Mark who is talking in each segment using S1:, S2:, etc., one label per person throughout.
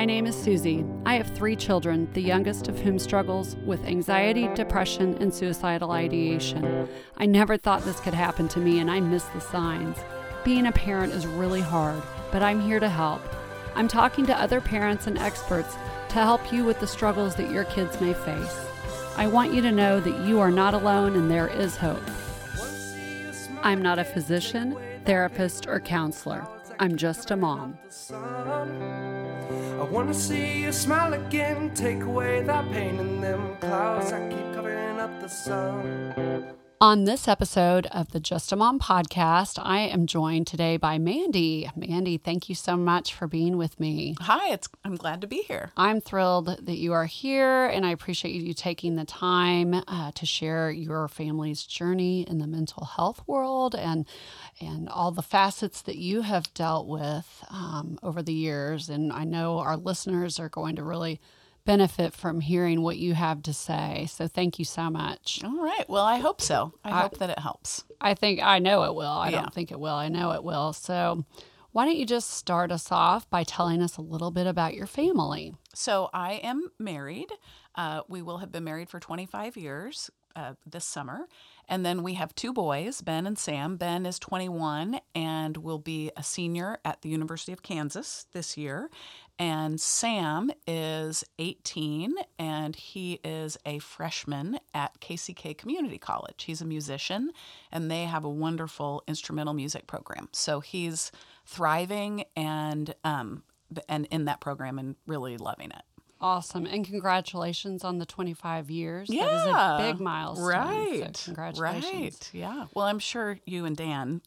S1: My name is Susie. I have three children, the youngest of whom struggles with anxiety, depression, and suicidal ideation. I never thought this could happen to me, and I miss the signs. Being a parent is really hard, but I'm here to help. I'm talking to other parents and experts to help you with the struggles that your kids may face. I want you to know that you are not alone and there is hope. I'm not a physician, therapist, or counselor. I'm just a mom.
S2: I wanna see you smile again, take away that pain in them clouds that keep covering up the sun.
S1: On this episode of the Just a Mom podcast, I am joined today by Mandy. Mandy, thank you so much for being with me.
S3: Hi, it's I'm glad to be here.
S1: I'm thrilled that you are here, and I appreciate you taking the time uh, to share your family's journey in the mental health world and and all the facets that you have dealt with um, over the years. And I know our listeners are going to really benefit from hearing what you have to say. So thank you so much.
S3: All right. Well, I hope so. I, I hope that it helps.
S1: I think I know it will. I yeah. don't think it will. I know it will. So why don't you just start us off by telling us a little bit about your family?
S3: So I am married. Uh, we will have been married for 25 years uh, this summer. And then we have two boys, Ben and Sam. Ben is 21 and will be a senior at the University of Kansas this year. And Sam is 18 and he is a freshman at KCK Community College. He's a musician and they have a wonderful instrumental music program. So he's thriving and um, and in that program and really loving it.
S1: Awesome. And congratulations on the 25 years.
S3: Yeah.
S1: That is a big milestone.
S3: Right.
S1: So congratulations.
S3: Right. Yeah. Well, I'm sure you and Dan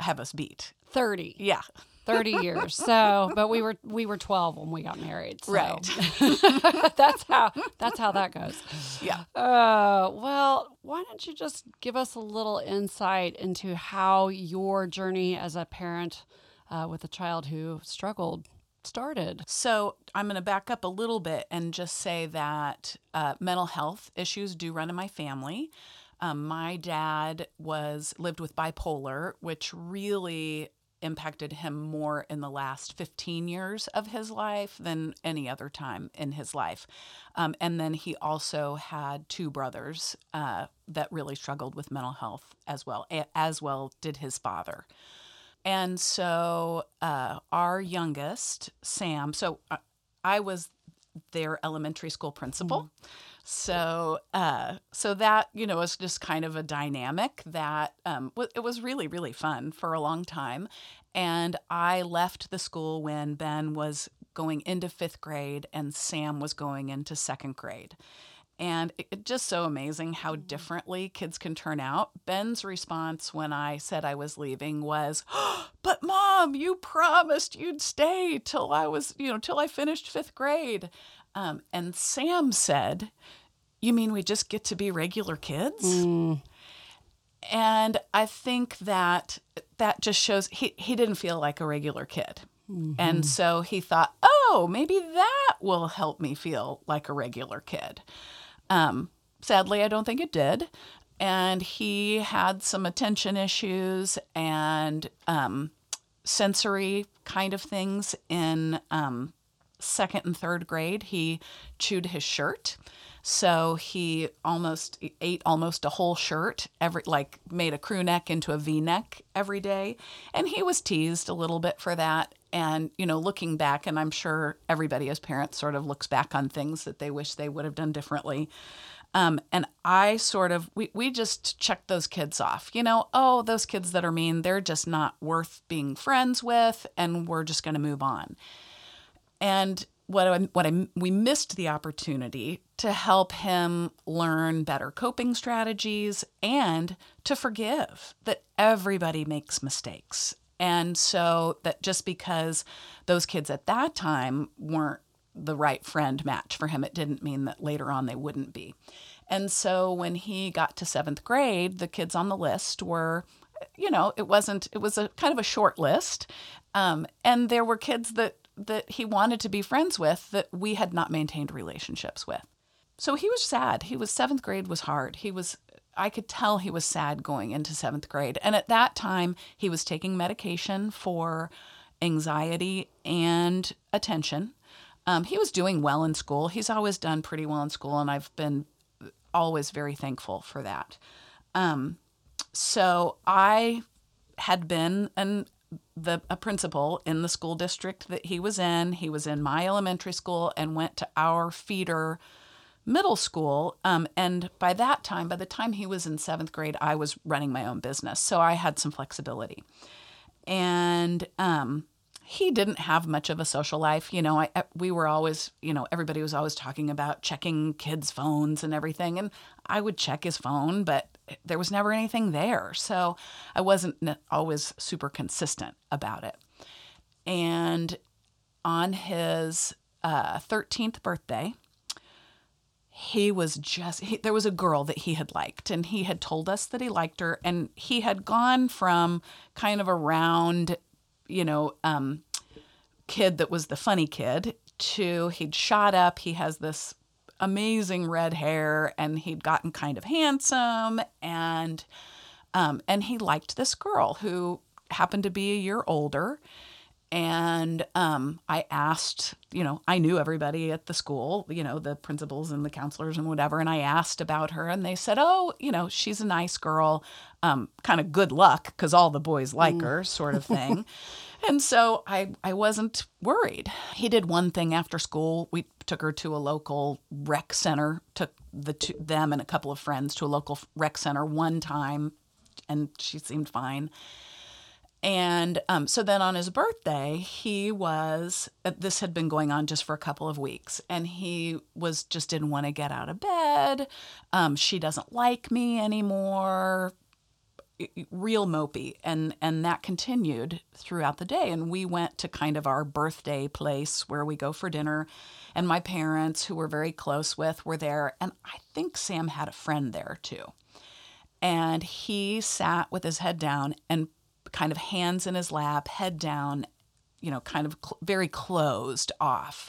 S3: have us beat.
S1: 30.
S3: Yeah.
S1: 30 years. So, but we were we were 12 when we got married. So.
S3: Right.
S1: that's how that's how that goes.
S3: Yeah.
S1: Uh, well, why don't you just give us a little insight into how your journey as a parent uh, with a child who struggled started.
S3: So I'm going to back up a little bit and just say that uh, mental health issues do run in my family. Um, my dad was lived with bipolar, which really impacted him more in the last 15 years of his life than any other time in his life. Um, and then he also had two brothers uh, that really struggled with mental health as well, as well did his father. And so uh, our youngest, Sam, so uh, I was their elementary school principal. Mm-hmm. So, uh, so that you know was just kind of a dynamic that um, it was really really fun for a long time, and I left the school when Ben was going into fifth grade and Sam was going into second grade, and it's it just so amazing how mm-hmm. differently kids can turn out. Ben's response when I said I was leaving was, oh, "But mom, you promised you'd stay till I was, you know, till I finished 5th grade." Um, and Sam said, "You mean we just get to be regular kids?"
S1: Mm.
S3: And I think that that just shows he he didn't feel like a regular kid. Mm-hmm. And so he thought, "Oh, maybe that will help me feel like a regular kid." Um, sadly, I don't think it did. And he had some attention issues and um, sensory kind of things in um, second and third grade. He chewed his shirt. So he almost ate almost a whole shirt every like made a crew neck into a V neck every day and he was teased a little bit for that and you know looking back and I'm sure everybody as parents sort of looks back on things that they wish they would have done differently. Um, and I sort of, we, we just checked those kids off. You know, oh, those kids that are mean, they're just not worth being friends with, and we're just going to move on. And what I, what I, we missed the opportunity to help him learn better coping strategies and to forgive that everybody makes mistakes. And so that just because those kids at that time weren't the right friend match for him, it didn't mean that later on they wouldn't be. And so when he got to seventh grade, the kids on the list were, you know, it wasn't, it was a kind of a short list. Um, and there were kids that that he wanted to be friends with that we had not maintained relationships with. So he was sad. He was seventh grade was hard. He was I could tell he was sad going into seventh grade. And at that time, he was taking medication for anxiety and attention. Um, he was doing well in school. He's always done pretty well in school, and I've been always very thankful for that. Um, so I had been an the a principal in the school district that he was in. He was in my elementary school and went to our feeder middle school. Um, and by that time, by the time he was in seventh grade, I was running my own business, so I had some flexibility. And um, he didn't have much of a social life. You know, I, we were always, you know, everybody was always talking about checking kids' phones and everything. And I would check his phone, but there was never anything there. So I wasn't always super consistent about it. And on his uh, 13th birthday, he was just he, there was a girl that he had liked and he had told us that he liked her and he had gone from kind of around you know, um, kid that was the funny kid to he'd shot up. He has this amazing red hair and he'd gotten kind of handsome and um, and he liked this girl who happened to be a year older and um, I asked, you know, I knew everybody at the school, you know, the principals and the counselors and whatever, and I asked about her, and they said, oh, you know, she's a nice girl, um, kind of good luck because all the boys like mm. her, sort of thing. and so I, I wasn't worried. He did one thing after school. We took her to a local rec center, took the two, them and a couple of friends to a local rec center one time, and she seemed fine. And um, so then on his birthday, he was, uh, this had been going on just for a couple of weeks, and he was just didn't want to get out of bed. Um, she doesn't like me anymore. Real mopey. And, and that continued throughout the day. And we went to kind of our birthday place where we go for dinner. And my parents, who we're very close with, were there. And I think Sam had a friend there too. And he sat with his head down and kind of hands in his lap, head down, you know, kind of cl- very closed off.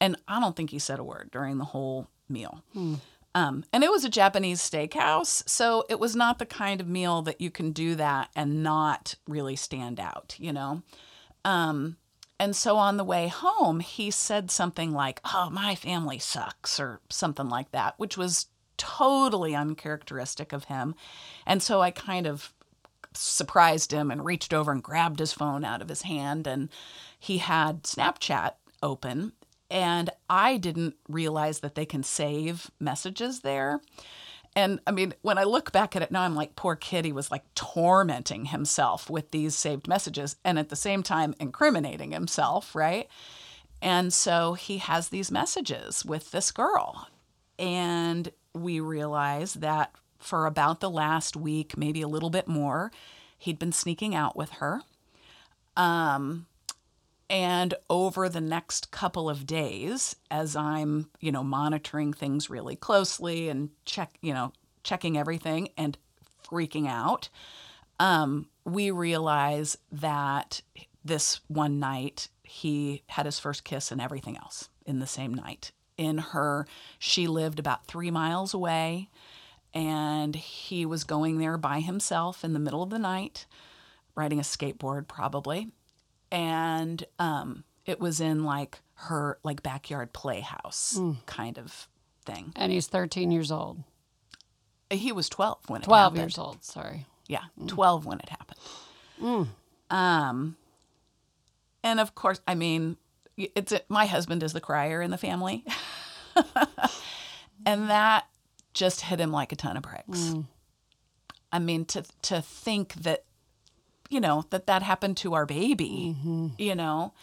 S3: And I don't think he said a word during the whole meal. Hmm. Um, and it was a Japanese steakhouse, so it was not the kind of meal that you can do that and not really stand out, you know? Um, and so on the way home, he said something like, Oh, my family sucks, or something like that, which was totally uncharacteristic of him. And so I kind of surprised him and reached over and grabbed his phone out of his hand. And he had Snapchat open. And I didn't realize that they can save messages there. And I mean, when I look back at it now, I'm like, poor kid, he was like tormenting himself with these saved messages and at the same time incriminating himself, right? And so he has these messages with this girl. And we realize that for about the last week, maybe a little bit more. He'd been sneaking out with her. Um, and over the next couple of days, as I'm, you know, monitoring things really closely and check, you know, checking everything and freaking out, um, we realize that this one night he had his first kiss and everything else in the same night. In her, she lived about three miles away and he was going there by himself in the middle of the night, riding a skateboard probably, and um, it was in like her like backyard playhouse mm. kind of thing.
S1: And he's 13 years old.
S3: He was 12 when
S1: it 12 years old, sorry.
S3: Yeah, mm. 12 when it happened. Mm. Um, and of course, I mean, it's my husband is the crier in the family. and that just hit him like a ton of bricks. Mm. I mean, to to think that, you know, that that happened to our baby, mm-hmm. you know.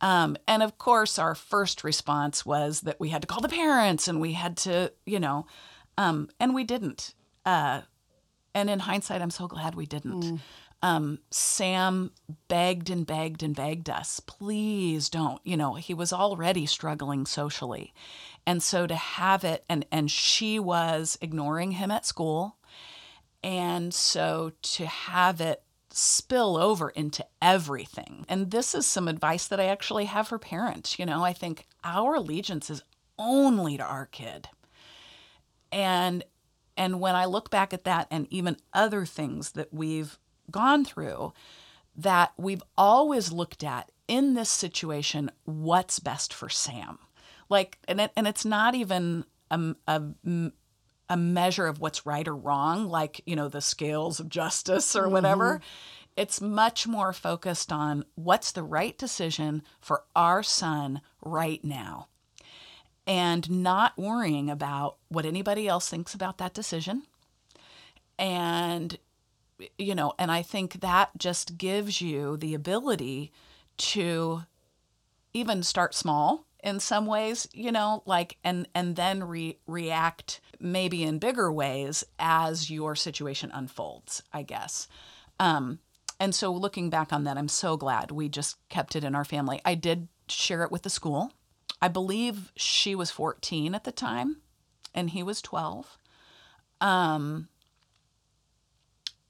S3: Um, and of course, our first response was that we had to call the parents and we had to, you know, um, and we didn't. Uh, and in hindsight, I'm so glad we didn't. Mm. Um, Sam begged and begged and begged us, please don't. You know, he was already struggling socially. And so to have it, and, and she was ignoring him at school. And so to have it spill over into everything. And this is some advice that I actually have for parents. You know, I think our allegiance is only to our kid. And and when I look back at that and even other things that we've gone through that we've always looked at in this situation, what's best for Sam? Like, and it, and it's not even a, a, a measure of what's right or wrong, like you know the scales of justice or whatever. Mm-hmm. It's much more focused on what's the right decision for our son right now, and not worrying about what anybody else thinks about that decision. And you know, and I think that just gives you the ability to even start small in some ways, you know, like and and then re- react maybe in bigger ways as your situation unfolds, I guess. Um and so looking back on that, I'm so glad we just kept it in our family. I did share it with the school. I believe she was 14 at the time and he was 12. Um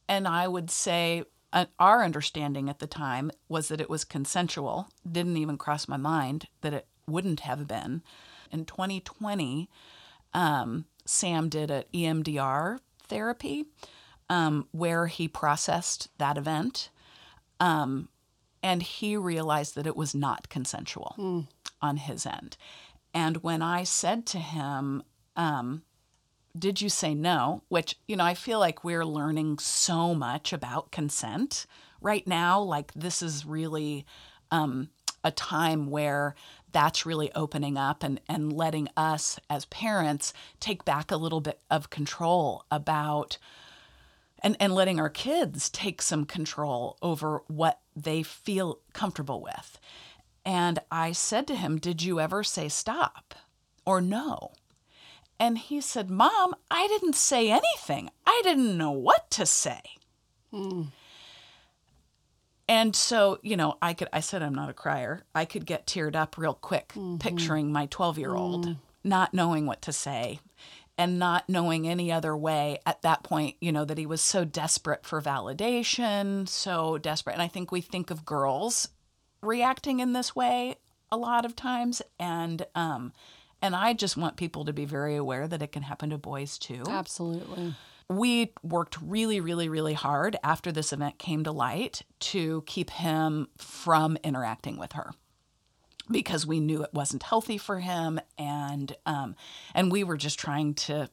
S3: and I would say uh, our understanding at the time was that it was consensual. Didn't even cross my mind that it wouldn't have been. In 2020, um, Sam did an EMDR therapy um, where he processed that event. Um, and he realized that it was not consensual on his end. And when I said to him, um, did you say no? Which, you know, I feel like we're learning so much about consent right now. Like, this is really um, a time where that's really opening up and, and letting us as parents take back a little bit of control about and, and letting our kids take some control over what they feel comfortable with. And I said to him, Did you ever say stop or no? And he said, Mom, I didn't say anything. I didn't know what to say. Hmm. And so, you know, I could, I said I'm not a crier. I could get teared up real quick, picturing my 12 year old not knowing what to say and not knowing any other way at that point, you know, that he was so desperate for validation, so desperate. And I think we think of girls reacting in this way a lot of times. And, um, and I just want people to be very aware that it can happen to boys too.
S1: Absolutely.
S3: We worked really, really, really hard after this event came to light to keep him from interacting with her because we knew it wasn't healthy for him and um, and we were just trying to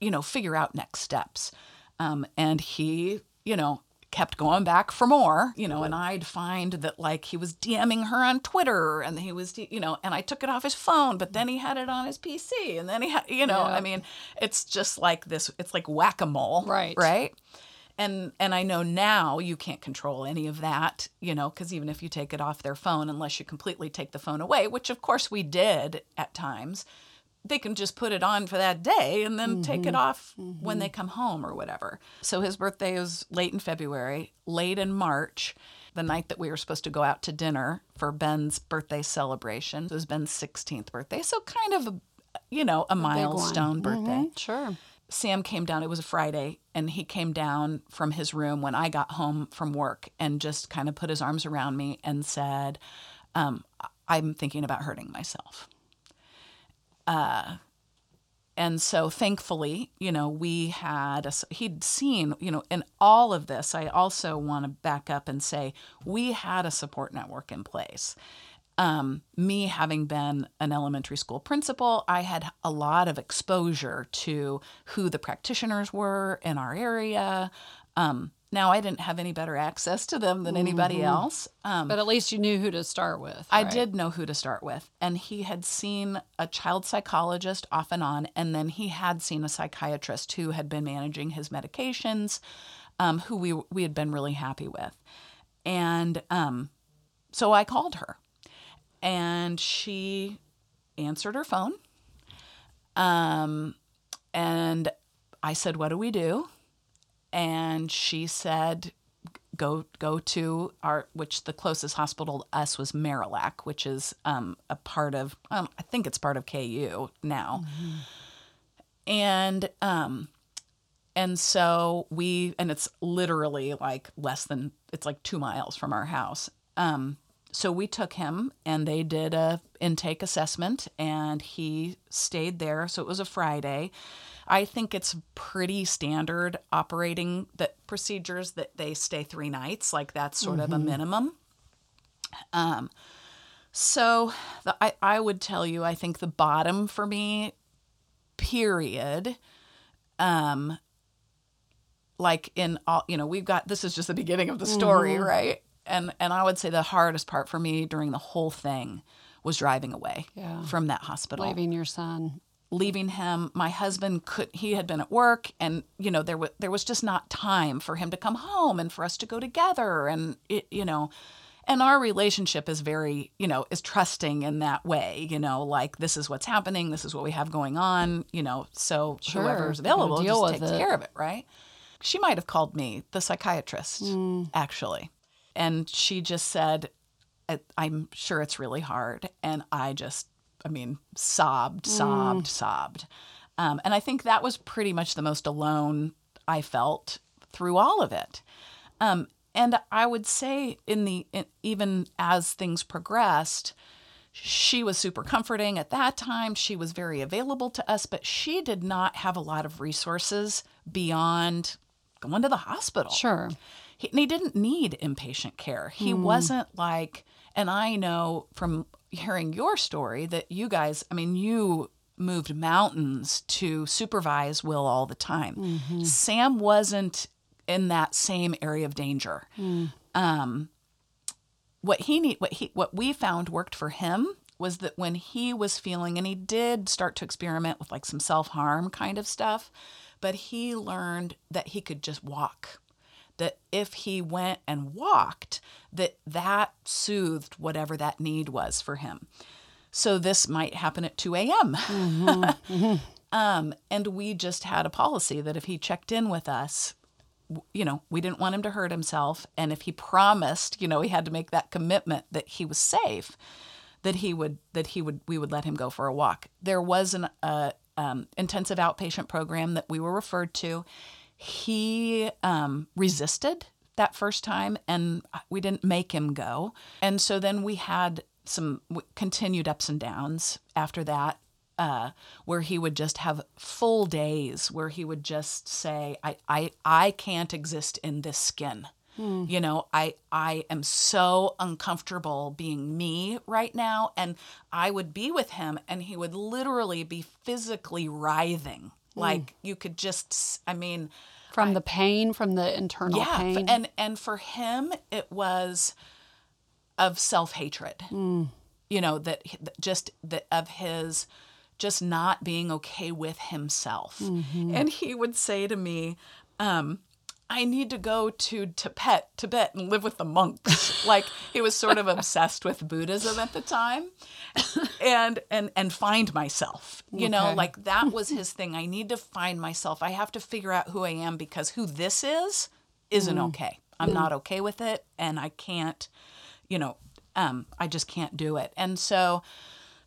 S3: you know figure out next steps. Um, and he you know kept going back for more you know and i'd find that like he was dming her on twitter and he was you know and i took it off his phone but then he had it on his pc and then he had you know
S1: Yeah.
S3: i mean it's just like this it's like whack-a-mole
S1: Right.
S3: right and and I know now you can't control any of that, you know, because even if you take it off their phone, unless you completely take the phone away, which of course we did at times, they can just put it on for that day and then take it off when they come home or whatever. So his birthday is late in February, late in March. The night that we were supposed to go out to dinner for Ben's birthday celebration. It was Ben's 16th birthday. So kind of a you know, a
S1: one.
S3: milestone birthday.
S1: Mhm, Sure.
S3: Sam came down, it was a Friday, and he came down from his room when I got home from work and just kind of put his arms around me and said, um, I'm thinking about hurting myself. Uh, and so thankfully, you know, we had, a, he'd seen, you know, in all of this, I also want to back up and say we had a support network in place um, me having been an elementary school principal, I had a lot of exposure to who the practitioners were in our area. Um, now, I didn't have any better access to them than anybody else. Um,
S1: But at least you knew who to start with.
S3: I
S1: right?
S3: did know who to start with. And he had seen a child psychologist off and on, and then he had seen a psychiatrist who had been managing his medications, um, who we, we had been really happy with. And um, so I called her, and she answered her phone. Um, and I said, What do we do? And she said, go go to our which the closest hospital to us was Marillac, which is um, a part of um, I think it's part of KU now. And um and so we and it's literally like less than it's like 2 miles from our house. Um so we took him and they did a intake assessment and he stayed there so it was a Friday. I think it's pretty standard operating that procedures that they stay 3 nights like that's sort of a minimum. Um, so the, I, I would tell you, I think the bottom for me, period, um, like in all, you know, we've got, this is just the beginning of the story, right? And, and I would say the hardest part for me during the whole thing was driving away
S1: Yeah.
S3: from that hospital
S1: Leaving your son.
S3: Leaving him my husband could he had been at work and you know there was there was just not time for him to come home and for us to go together and it you know and our relationship is very you know is trusting in that way you know like this is what's happening this is what we have going on you know so
S1: Sure,
S3: whoever's available just takes
S1: it.
S3: care of it right she might have called me the psychiatrist
S1: Hmm.
S3: actually and she just said i'm sure it's really hard and i just i mean sobbed sobbed sobbed. Um, and i think that was pretty much the most alone i felt through all of it. Um, and i would say in the in, even as things progressed she was super comforting at that time. She was very available to us but she did not have a lot of resources beyond going to the hospital.
S1: Sure.
S3: he, and he didn't need inpatient care. He wasn't like, and I know from hearing your story that you guys, I mean, you moved mountains to supervise Will all the time. Sam wasn't in that same area of danger. Um, what he need, what he, what we found worked for him was that when he was feeling, and he did start to experiment with like some self harm kind of stuff, but he learned that he could just walk that if he went and walked that that soothed whatever that need was for him. So this might happen at 2 a.m um, and we just had a policy that if he checked in with us you know we didn't want him to hurt himself. And if he promised you know he had to make that commitment that he was safe that he would that he would we would let him go for a walk. There was an uh, um, intensive outpatient program that we were referred to he um, resisted that first time and we didn't make him go. And so then we had some continued ups and downs after that uh, where he would just have full days where he would just say i i, I can't exist in this skin. You know i i am so uncomfortable being me right now and i would be with him and he would literally be physically writhing Mm. like you could just, I mean
S1: From the pain, from the internal
S3: yeah
S1: pain.
S3: and and for him it was of self-hatred. Mm. You know that that just that of his just not being okay with himself. Mm-hmm. And he would say to me um I need to go to Tibet, Tibet and live with the monks. like he was sort of obsessed with Buddhism at the time. And and and find myself. You know, like that was his thing. I need to find myself. I have to figure out who I am because who this is isn't okay. I'm not okay with it and I can't, you know, um I just can't do it. And so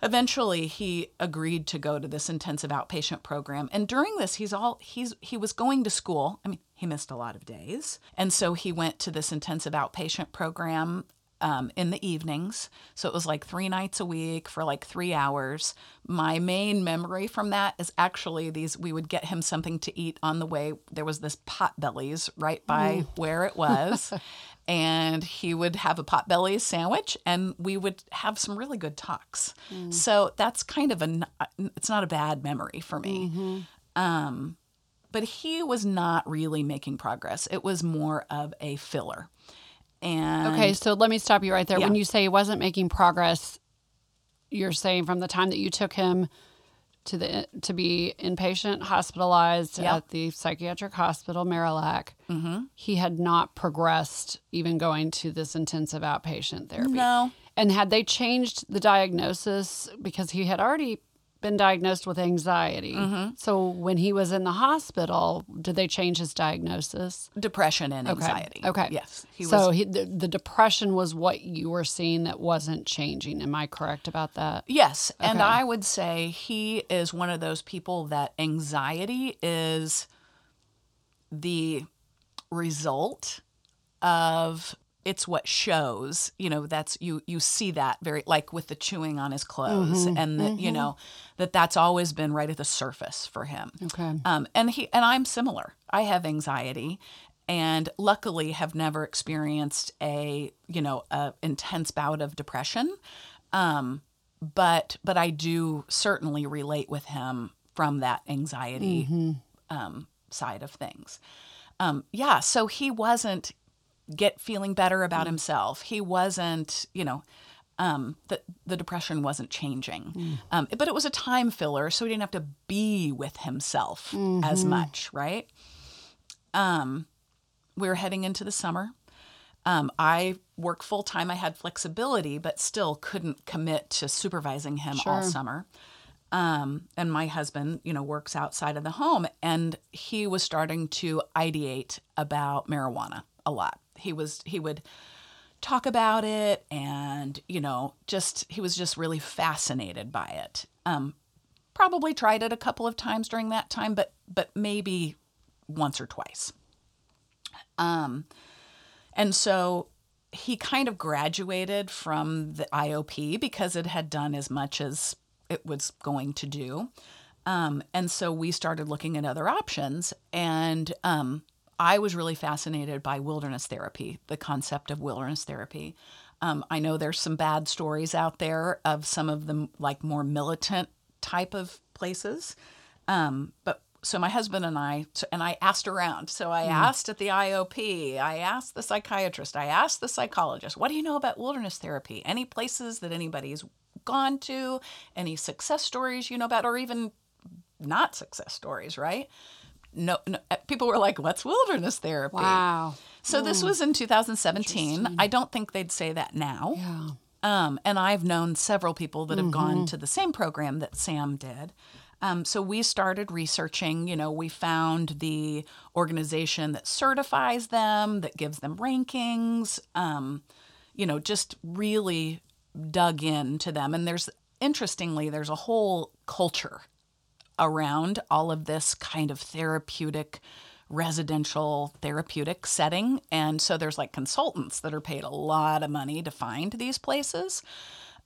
S3: eventually he agreed to go to this intensive outpatient program. And during this he's all he's he was going to school. I mean he missed a lot of days. And so he went to this intensive outpatient program um, in the evenings. So it was like three nights a week for like three hours. My main memory from that is actually these we would get him something to eat on the way. There was this potbellies right by where it was and he would have a potbelly sandwich and we would have some really good talks. Mm. So that's kind of a uh, n- it's not a bad memory for me. Mm-hmm. Um, but he was not really making progress. It was more of a filler. And
S1: okay, so let me stop you right there.
S3: Yeah.
S1: When you say he wasn't making progress, you're saying from the time that you took him to the to be inpatient, hospitalized
S3: Yeah.
S1: at the psychiatric hospital, Marillac, mm-hmm. he had not progressed, even going to this intensive outpatient therapy.
S3: no
S1: And had they changed the diagnosis because he had already been diagnosed with anxiety?
S3: Mm-hmm.
S1: So when he was in the hospital, did they change his diagnosis?
S3: depression and anxiety
S1: Okay.
S3: yes he
S1: so
S3: was
S1: he, the, the depression was what you were seeing that wasn't changing. Am I correct about that?
S3: Yes. And I would say he is one of those people that anxiety is the result of it's what shows you know that's you you see that very like with the chewing on his clothes and that you know that that's always been right at the surface for him.
S1: Okay.
S3: um, and he and I'm similar. I have anxiety, and luckily have never experienced a you know a intense bout of depression. Um, but but i do certainly relate with him from that anxiety um, side of things. Um, yeah so he wasn't get feeling better about himself he wasn't you know um, the, the depression wasn't changing um, but it was a time filler so he didn't have to be with himself as much right um, we were heading into the summer. Um, I work full time. I had flexibility, but still couldn't commit to supervising him all summer. Um, and my husband, you know, works outside of the home, and he was starting to ideate about marijuana a lot. He was he would talk about it, and you know, just he was just really fascinated by it. Um, probably tried it a couple of times during that time, but but maybe once or twice. Um, and so he kind of graduated from the IOP because it had done as much as it was going to do. Um, and so we started looking at other options. And um, I was really fascinated by wilderness therapy, the concept of wilderness therapy. Um, I know there's some bad stories out there of some of the like more militant type of places. Um, but so my husband and I, and I asked around. So I asked at the IOP, I asked the psychiatrist, I asked the psychologist, what do you know about wilderness therapy? Any places that anybody's gone to? Any success stories you know about, or even not success stories, right? No, no people were like, what's wilderness therapy?
S1: Wow.
S3: So this was in 2017. I don't think they'd say that now.
S1: Yeah.
S3: Um, and I've known several people that have gone to the same program that Sam did. Um, so we started researching. You know, we found the organization that certifies them, that gives them rankings. Um, you know, just really dug into them. And there's interestingly, there's a whole culture around all of this kind of therapeutic residential therapeutic setting. And so there's like consultants that are paid a lot of money to find these places.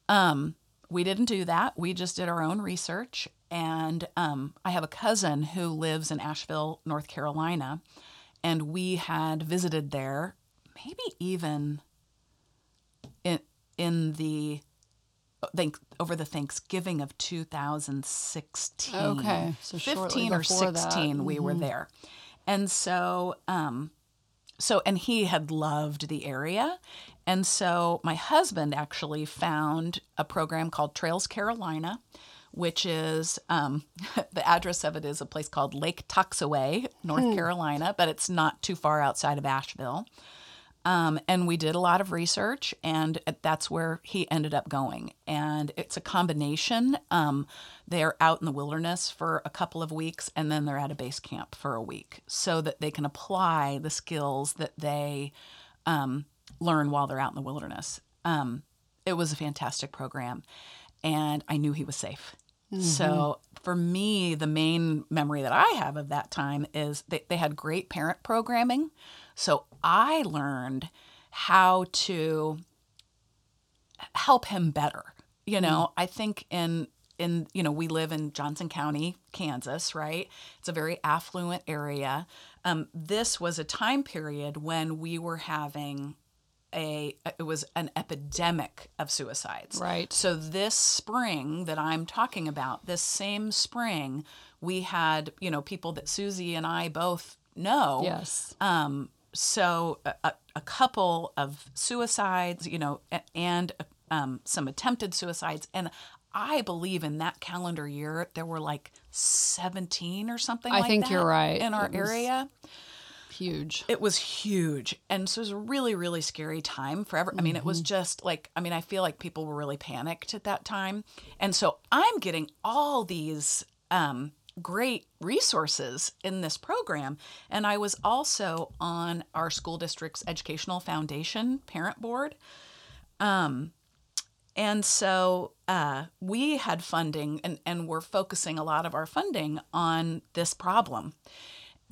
S3: Um, we didn't do that. We just did our own research. And um, i have a cousin who lives in asheville north carolina. And we had visited there maybe even in in the think over the Thanksgiving of 2016.
S1: Okay, so shortly
S3: 15 or
S1: before that.
S3: 16 we were there. And so um so and he had loved the area. And so my husband actually found a program called Trails Carolina which is um, the address of it is a place called Lake Toxaway, North Carolina, but it's not too far outside of Asheville. Um, and we did a lot of research, and that's where he ended up going. And it's a combination. Um, they're out in the wilderness for a couple of weeks, and then they're at a base camp for a week so that they can apply the skills that they um, learn while they're out in the wilderness. Um, it was a fantastic program, and I knew he was safe. So for me, the main memory that I have of that time is they, they had great parent programming. So I learned how to help him better. You know, I think in in you know we live in Johnson County, Kansas, right? It's a very affluent area. Um, this was a time period when we were having a it was an epidemic of suicides.
S1: Right.
S3: So this spring that I'm talking about, this same spring, we had you know people that Susie and I both know.
S1: Yes.
S3: Um, so a, a, couple of suicides, you know, and um, some attempted suicides, and I believe in that calendar year there were like 17 or something.
S1: I
S3: like
S1: think
S3: that
S1: you're right.
S3: in our
S1: It
S3: area.
S1: Huge.
S3: It was huge. And so it was a really, really scary time forever. I mean, it
S1: Mm-hmm.
S3: was just like, I mean, I feel like people were really panicked at that time. And so I'm getting all these um, great resources in this program. And I was also on our school district's educational foundation parent board. Um, and so uh, we had funding and, and we're focusing a lot of our funding on this problem.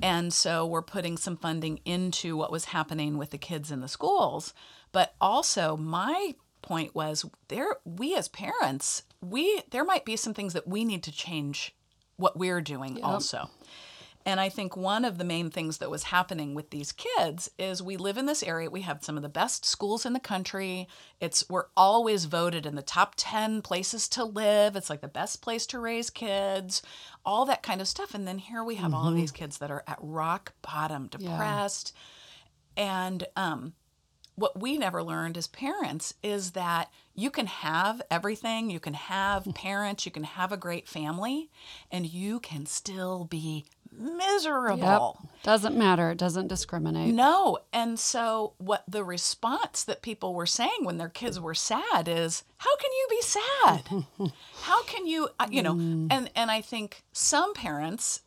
S3: And so we're putting some funding into what was happening with the kids in the schools. But also my point was there we as parents, we there might be some things that we need to change what we're doing also. And I think one of the main things that was happening with these kids is we live in this area. We have some of the best schools in the country. It's we're always voted in the top 10 places to live. It's like the best place to raise kids, all that kind of stuff. And then here we have all of these kids that are at rock bottom, depressed. And um what we never learned as parents is that you can have everything, you can have parents, you can have a great family, and you can still be miserable.
S1: Yep. Doesn't matter. It doesn't discriminate.
S3: No. And so what the response that people were saying when their kids were sad is, how can you be sad? how can you, uh, you know, and and I think some parents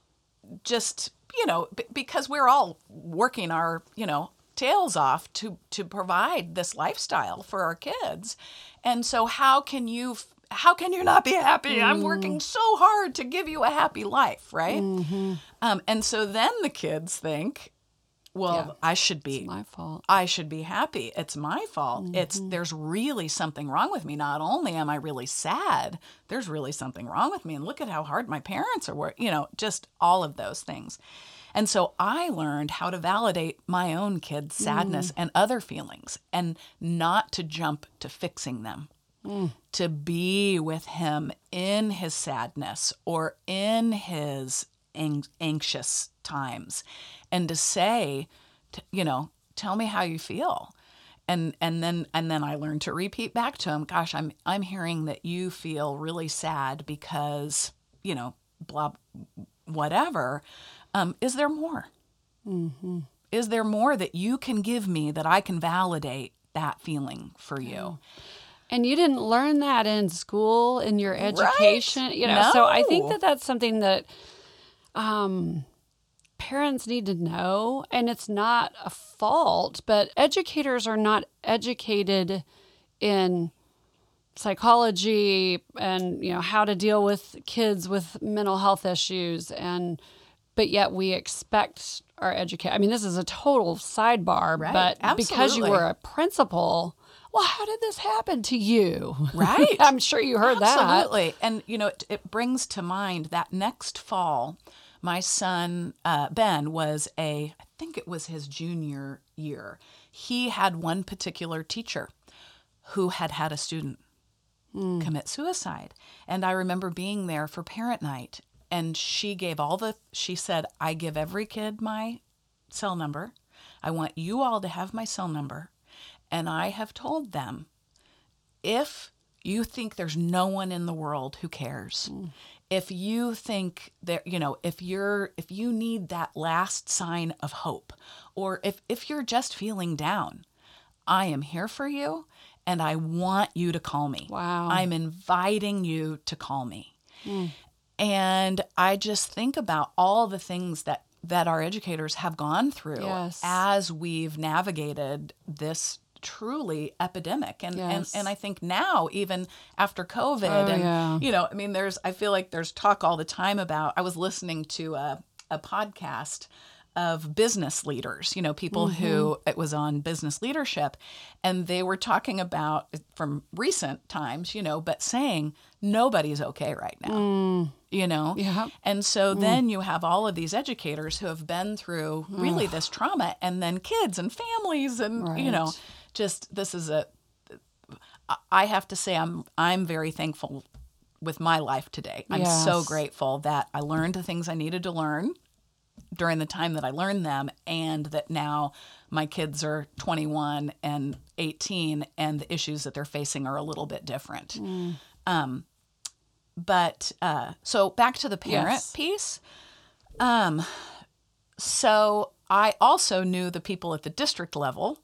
S3: just, you know, b- because we're all working our, you know, tails off to to provide this lifestyle for our kids. And so how can you how can you not be happy? I'm mm. working so hard to give you a happy life, right? Mm-hmm. Um, and so then the kids think, well,
S1: Yeah.
S3: I should be
S1: My fault.
S3: I should be happy. It's my fault. It's mm-hmm. there's really something wrong with me. Not only am I really sad, there's really something wrong with me. And look at how hard my parents are working, you know, just all of those things. And so I learned how to validate my own kids' mm. sadness and other feelings and not to jump to fixing them. Mm. To be with him in his sadness or in his ang- anxious times and to say, you know, tell me how you feel. And and then and then I learned to repeat back to him, gosh, I'm I'm hearing that you feel really sad because, you know, blah whatever. Um, is there more? Is there more that you can give me that I can validate that feeling for you?
S1: And you didn't learn that in school in your education, you know. So I think that that's something that um, parents need to know, and it's not a fault, but educators are not educated in psychology and you know how to deal with kids with mental health issues and but yet we expect our educate i mean this is a total sidebar
S3: Right.
S1: but because you were a principal well how did this happen to you
S3: Right.
S1: i'm sure you heard that
S3: Absolutely. And, you know, it, it brings to mind that next fall, my son, uh, Ben, was a, I think it was his junior year. He had one particular teacher who had had a student commit suicide. And I remember being there for parent night. And she gave all the, she said, I give every kid my cell number. I want you all to have my cell number. And I have told them if you think there's no one in the world who cares hmm. if you think that you know if you're if you need that last sign of hope or if if you're just feeling down i am here for you and i want you to call me
S1: Wow.
S3: i'm inviting you to call me hmm. And i just think about all the things that that our educators have gone through
S1: Yes.
S3: as we've navigated this truly epidemic and
S1: Yes.
S3: and and I think now even after COVID
S1: Oh,
S3: and
S1: yeah.
S3: you know I mean there's I feel like there's talk all the time about I was listening to a a podcast of business leaders, you know, people who
S1: Mm-hmm.
S3: it was on business leadership and they were talking about from recent times, you know, but saying nobody's okay right now. You know?
S1: Mm. Yeah.
S3: And so then you have all of these educators who have been through really this trauma and then kids and families and you know, just this is a, I have to say I'm I'm very thankful with my life today. I'm so grateful that I learned the things I needed to learn during the time that I learned them and that now my kids are 21 and 18 and the issues that they're facing are a little bit different. Um but uh so back to the parent
S1: Yes.
S3: piece. Um so I also knew the people at the district level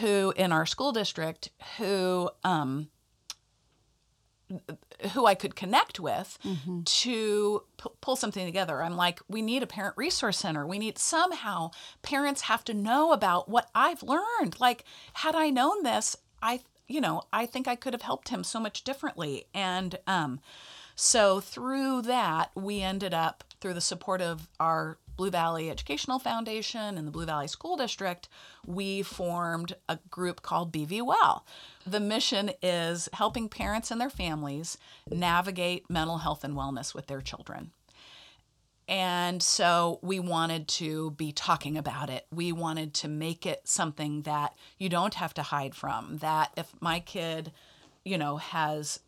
S3: who in our school district who um who I could connect with to pu- pull something together. I'm like, we need a parent resource center. We need somehow parents have to know about what I've learned. Like, had I known this, I, you know, I think I could have helped him so much differently. And um, so through that, we ended up, through the support of our Blue Valley Educational Foundation and the Blue Valley School District, we formed a group called BV Well. The mission is helping parents and their families navigate mental health and wellness with their children. And so we wanted to be talking about it. We wanted to make it something that you don't have to hide from. That if my kid, you know, has,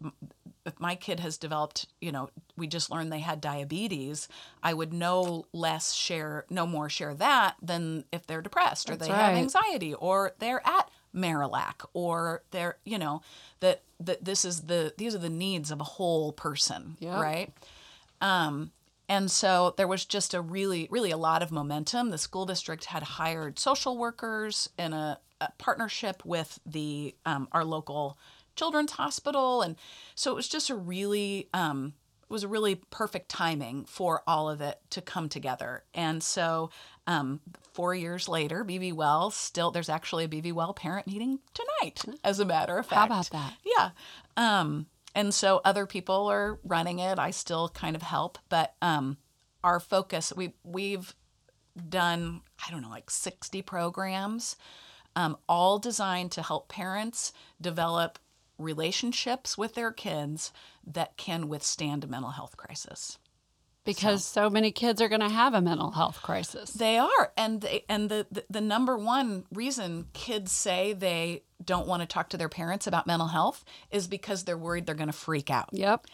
S3: if my kid has developed, you know, we just learned they had diabetes, I would no less share, no more share that than if they're depressed or
S1: That's
S3: they have anxiety or they're at Marillac or they're, you know, that, that this is the, these are the needs of a whole person, right? Um, and so there was just a really, really a lot of momentum. The school district had hired social workers in a, a partnership with the um, our local children's hospital, and so it was just a really um, it was a really perfect timing for all of it to come together. And so um, four years later, BVWell still there's actually a BVWell parent meeting tonight, as a matter of fact.
S1: How about that?
S3: Yeah. Um, and so other people are running it. I still kind of help, but um, our focus we we've done I don't know like 60 programs, um, all designed to help parents develop relationships with their kids that can withstand a mental health crisis.
S1: Because so, many kids are going to have a mental health crisis.
S3: They are, and they, and the, the the number one reason kids say they don't want to talk to their parents about mental health is because they're worried they're going to freak out.
S1: Yep.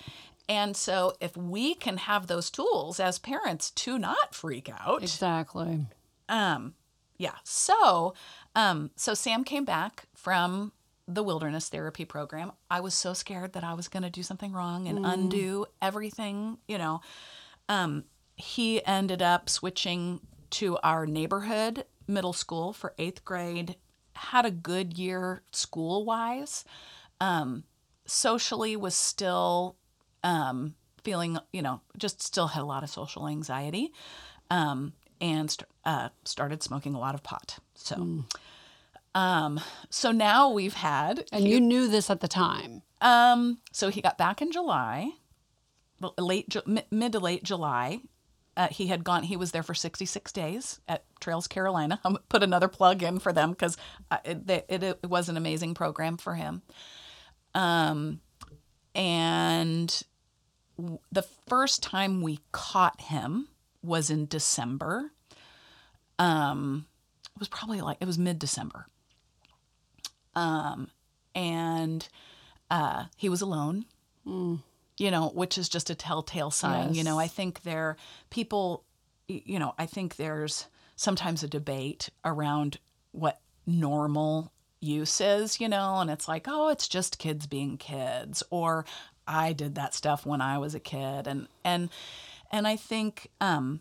S3: And so, if we can have those tools as parents to not freak out,
S1: Exactly.
S3: um, yeah. So, um, so Sam came back from the wilderness therapy program. I was so scared that I was going to do something wrong and undo everything, you know. Um, he ended up switching to our neighborhood middle school for eighth grade. Had a good year school wise. Um, socially was still um, feeling, you know, just still had a lot of social anxiety, um, and st- uh, started smoking a lot of pot. So, um, so now we've had,
S1: And you knew this at the time.
S3: um, so he got back in July, late mid to late July. Uh, he had gone. He was there for 66 days at Trails Carolina. I'm put another plug in for them because it, it, it was an amazing program for him. Um, and w- the first time we caught him was in December. Um, it was probably like it was mid December. Um, and uh, he was alone. You know, which is just a telltale sign. You know, I think there people. You know, I think there's sometimes a debate around what normal use is. You know, and it's like, oh, it's just kids being kids, or I did that stuff when I was a kid, and and and I think um,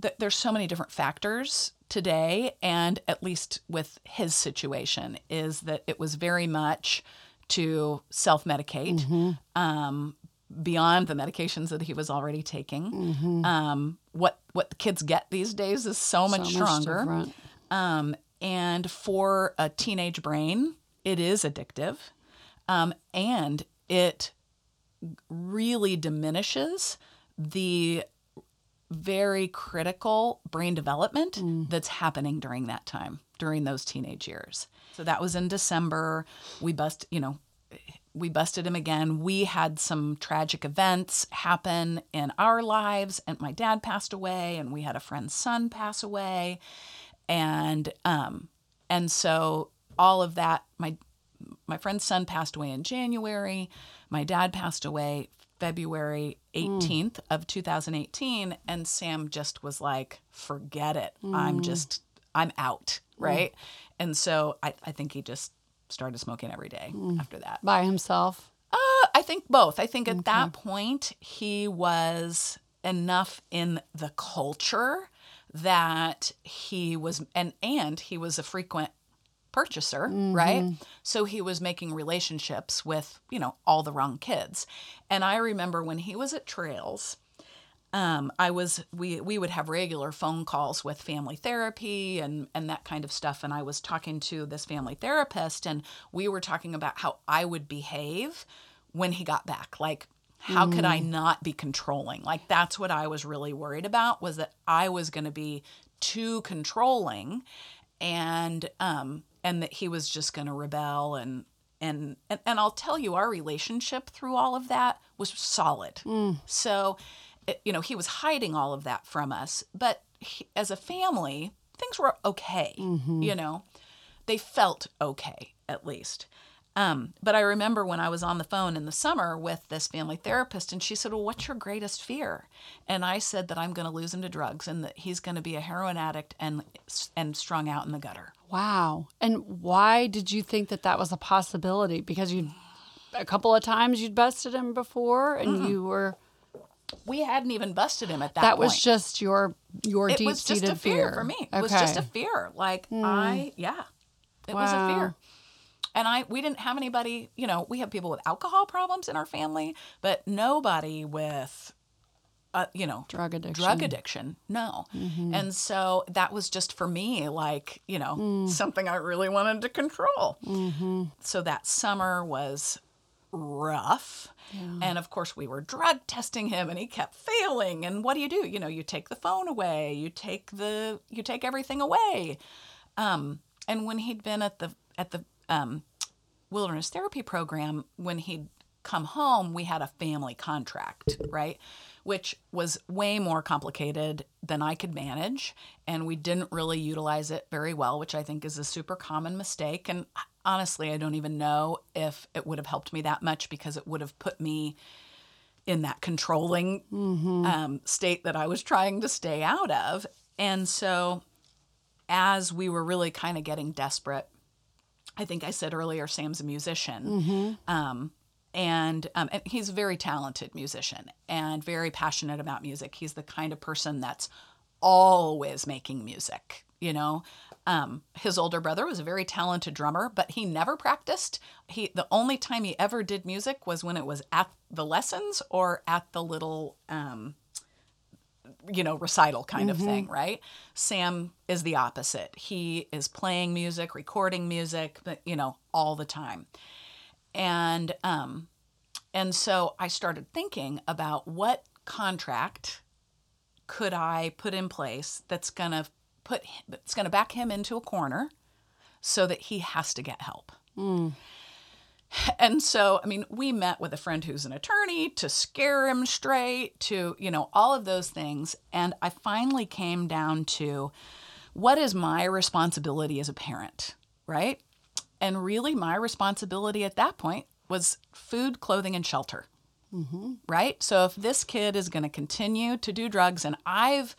S3: that there's so many different factors today and at least with his situation is that it was very much to self-medicate um, beyond the medications that he was already taking um, what what the kids get these days is so much
S1: So much
S3: stronger
S1: different.
S3: um, and for a teenage brain, it is addictive. Um, and it really diminishes the very critical brain development that's happening during that time, during those teenage years. So that was in December. We bust, you know, we busted him again. We had some tragic events happen in our lives, and my dad passed away, and we had a friend's son pass away, and um, and so all of that. My my friend's son passed away in January. My dad passed away February mm. 18th of 2018, and Sam just was like, "Forget it. Mm. I'm just I'm out." Mm. Right, and so I I think he just started smoking every day after that.
S1: By himself.
S3: Uh, I think both. I think at that point he was enough in the culture that he was and and he was a frequent purchaser, right? So he was making relationships with, you know, all the wrong kids. And I remember when he was at Trails, um, I was we we would have regular phone calls with family therapy and and that kind of stuff. And I was talking to this family therapist, and we were talking about how I would behave when he got back. Like, how could I not be controlling? Like, that's what I was really worried about was that I was going to be too controlling, and um and that he was just going to rebel and. And, and and I'll tell you, our relationship through all of that was solid. Mm. So, eh, you know, he was hiding all of that from us. But he, as a family, things were okay. Mm-hmm. You know, they felt okay at least. Um, but I remember when I was on the phone in the summer with this family therapist, and she said, Well, what's your greatest fear? And I said that I'm going to lose him to drugs and that he's going to be a heroin addict and, and strung out in the gutter.
S1: Wow. And why did you think that that was a possibility? Because you, a couple of times you'd busted him before, and mm-hmm. you were
S3: We hadn't even busted him at that,
S1: that
S3: point.
S1: was just your your
S3: it
S1: deep
S3: was just
S1: seated
S3: a fear, for me. It was just a fear. Like hmm. I, yeah, it was a fear. And I, we didn't have anybody. You know, we have people with alcohol problems in our family, but nobody with, uh, you know,
S1: drug addiction.
S3: drug addiction. No. And so that was just for me, like, you know, something I really wanted to control. So that summer was rough. And of course, we were drug testing him and he kept failing. And what do you do? You know, you take the phone away, you take the, you take everything away. Um, and when he'd been at the, at the, um, wilderness therapy program, when he'd come home, we had a family contract, right? Which was way more complicated than I could manage. And we didn't really utilize it very well, which I think is a super common mistake. And honestly, I don't even know if it would have helped me that much because it would have put me in that controlling um, state that I was trying to stay out of. And so, as we were really kind of getting desperate, I think I said earlier, Sam's a musician. Um, and, um, and he's a very talented musician and very passionate about music. He's the kind of person that's always making music, you know. Um, his older brother was a very talented drummer, but he never practiced. He the only time he ever did music was when it was at the lessons or at the little um, you know, recital kind of thing, right? Sam is the opposite. He is playing music, recording music, but you know, all the time. And um and so I started thinking about what contract could I put in place that's going to put that's going to back him into a corner so that he has to get help. And so, I mean, we met with a friend who's an attorney to scare him straight, to, you know, all of those things. And I finally came down to what is my responsibility as a parent, right? And really, my responsibility at that point was food, clothing, and shelter, right? So if this kid is going to continue to do drugs, and I've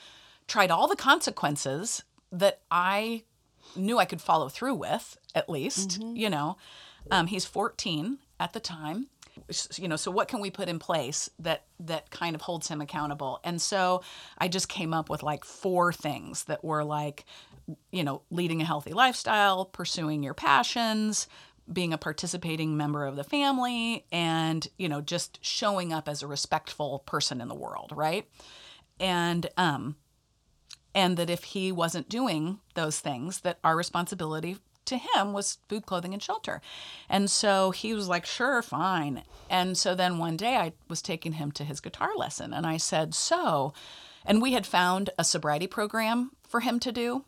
S3: tried all the consequences that I knew I could follow through with, at least, you know, um, he's 14 at the time. You know, so what can we put in place that that kind of holds him accountable? And so I just came up with like four things that were like, you know, leading a healthy lifestyle, pursuing your passions, being a participating member of the family, and you know, just showing up as a respectful person in the world, right? And um, and that if he wasn't doing those things that our responsibility to him was food clothing and shelter. And so he was like sure fine. And so then one day i was taking him to his guitar lesson and i said so and we had found a sobriety program for him to do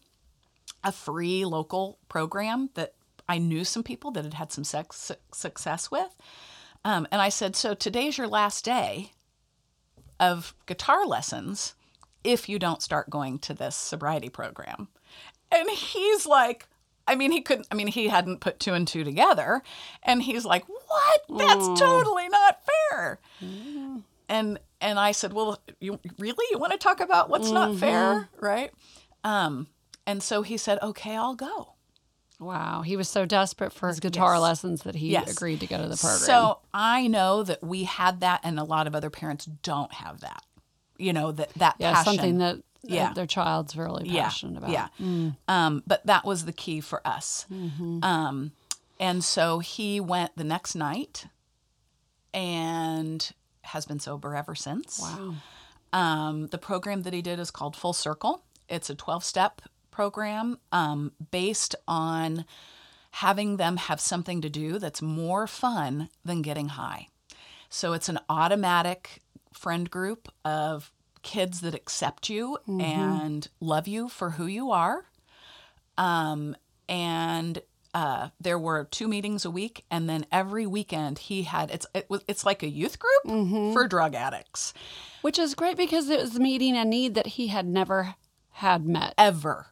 S3: a free local program that i knew some people that had had some sex, success with um, and i said so today's your last day of guitar lessons if you don't start going to this sobriety program. And he's like, I mean, he couldn't, I mean, he hadn't put two and two together. And he's like, what? That's totally not fair. And, and I said, well, you really, you want to talk about what's not fair? Right. Um, and so he said, okay, I'll go.
S1: Wow. He was so desperate for his guitar
S3: Yes.
S1: lessons that he
S3: Yes.
S1: agreed to go to the program.
S3: So I know that we had that, and a lot of other parents don't have that. You know that that
S1: yeah,
S3: passion.
S1: something that
S3: Yeah.
S1: their child's really passionate about.
S3: Yeah. Um, but that was the key for us.
S1: Mm-hmm.
S3: Um, and so he went the next night and has been sober ever since.
S1: Wow.
S3: Um, the program that he did is called Full Circle. It's a 12 step program um, based on having them have something to do that's more fun than getting high. So it's an automatic friend group of kids that accept you and love you for who you are. Um, and uh, there were two meetings a week, and then every weekend he had it's it was it's like a youth group for drug addicts.
S1: Which is great because it was meeting a need that he had never had met.
S3: Ever,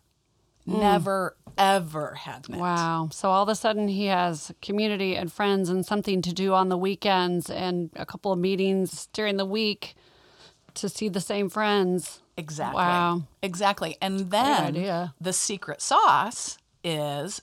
S3: never, ever had met.
S1: Wow. So all of a sudden he has community and friends and something to do on the weekends and a couple of meetings during the week to see the same friends.
S3: Exactly.
S1: Wow.
S3: Exactly. And then the secret sauce is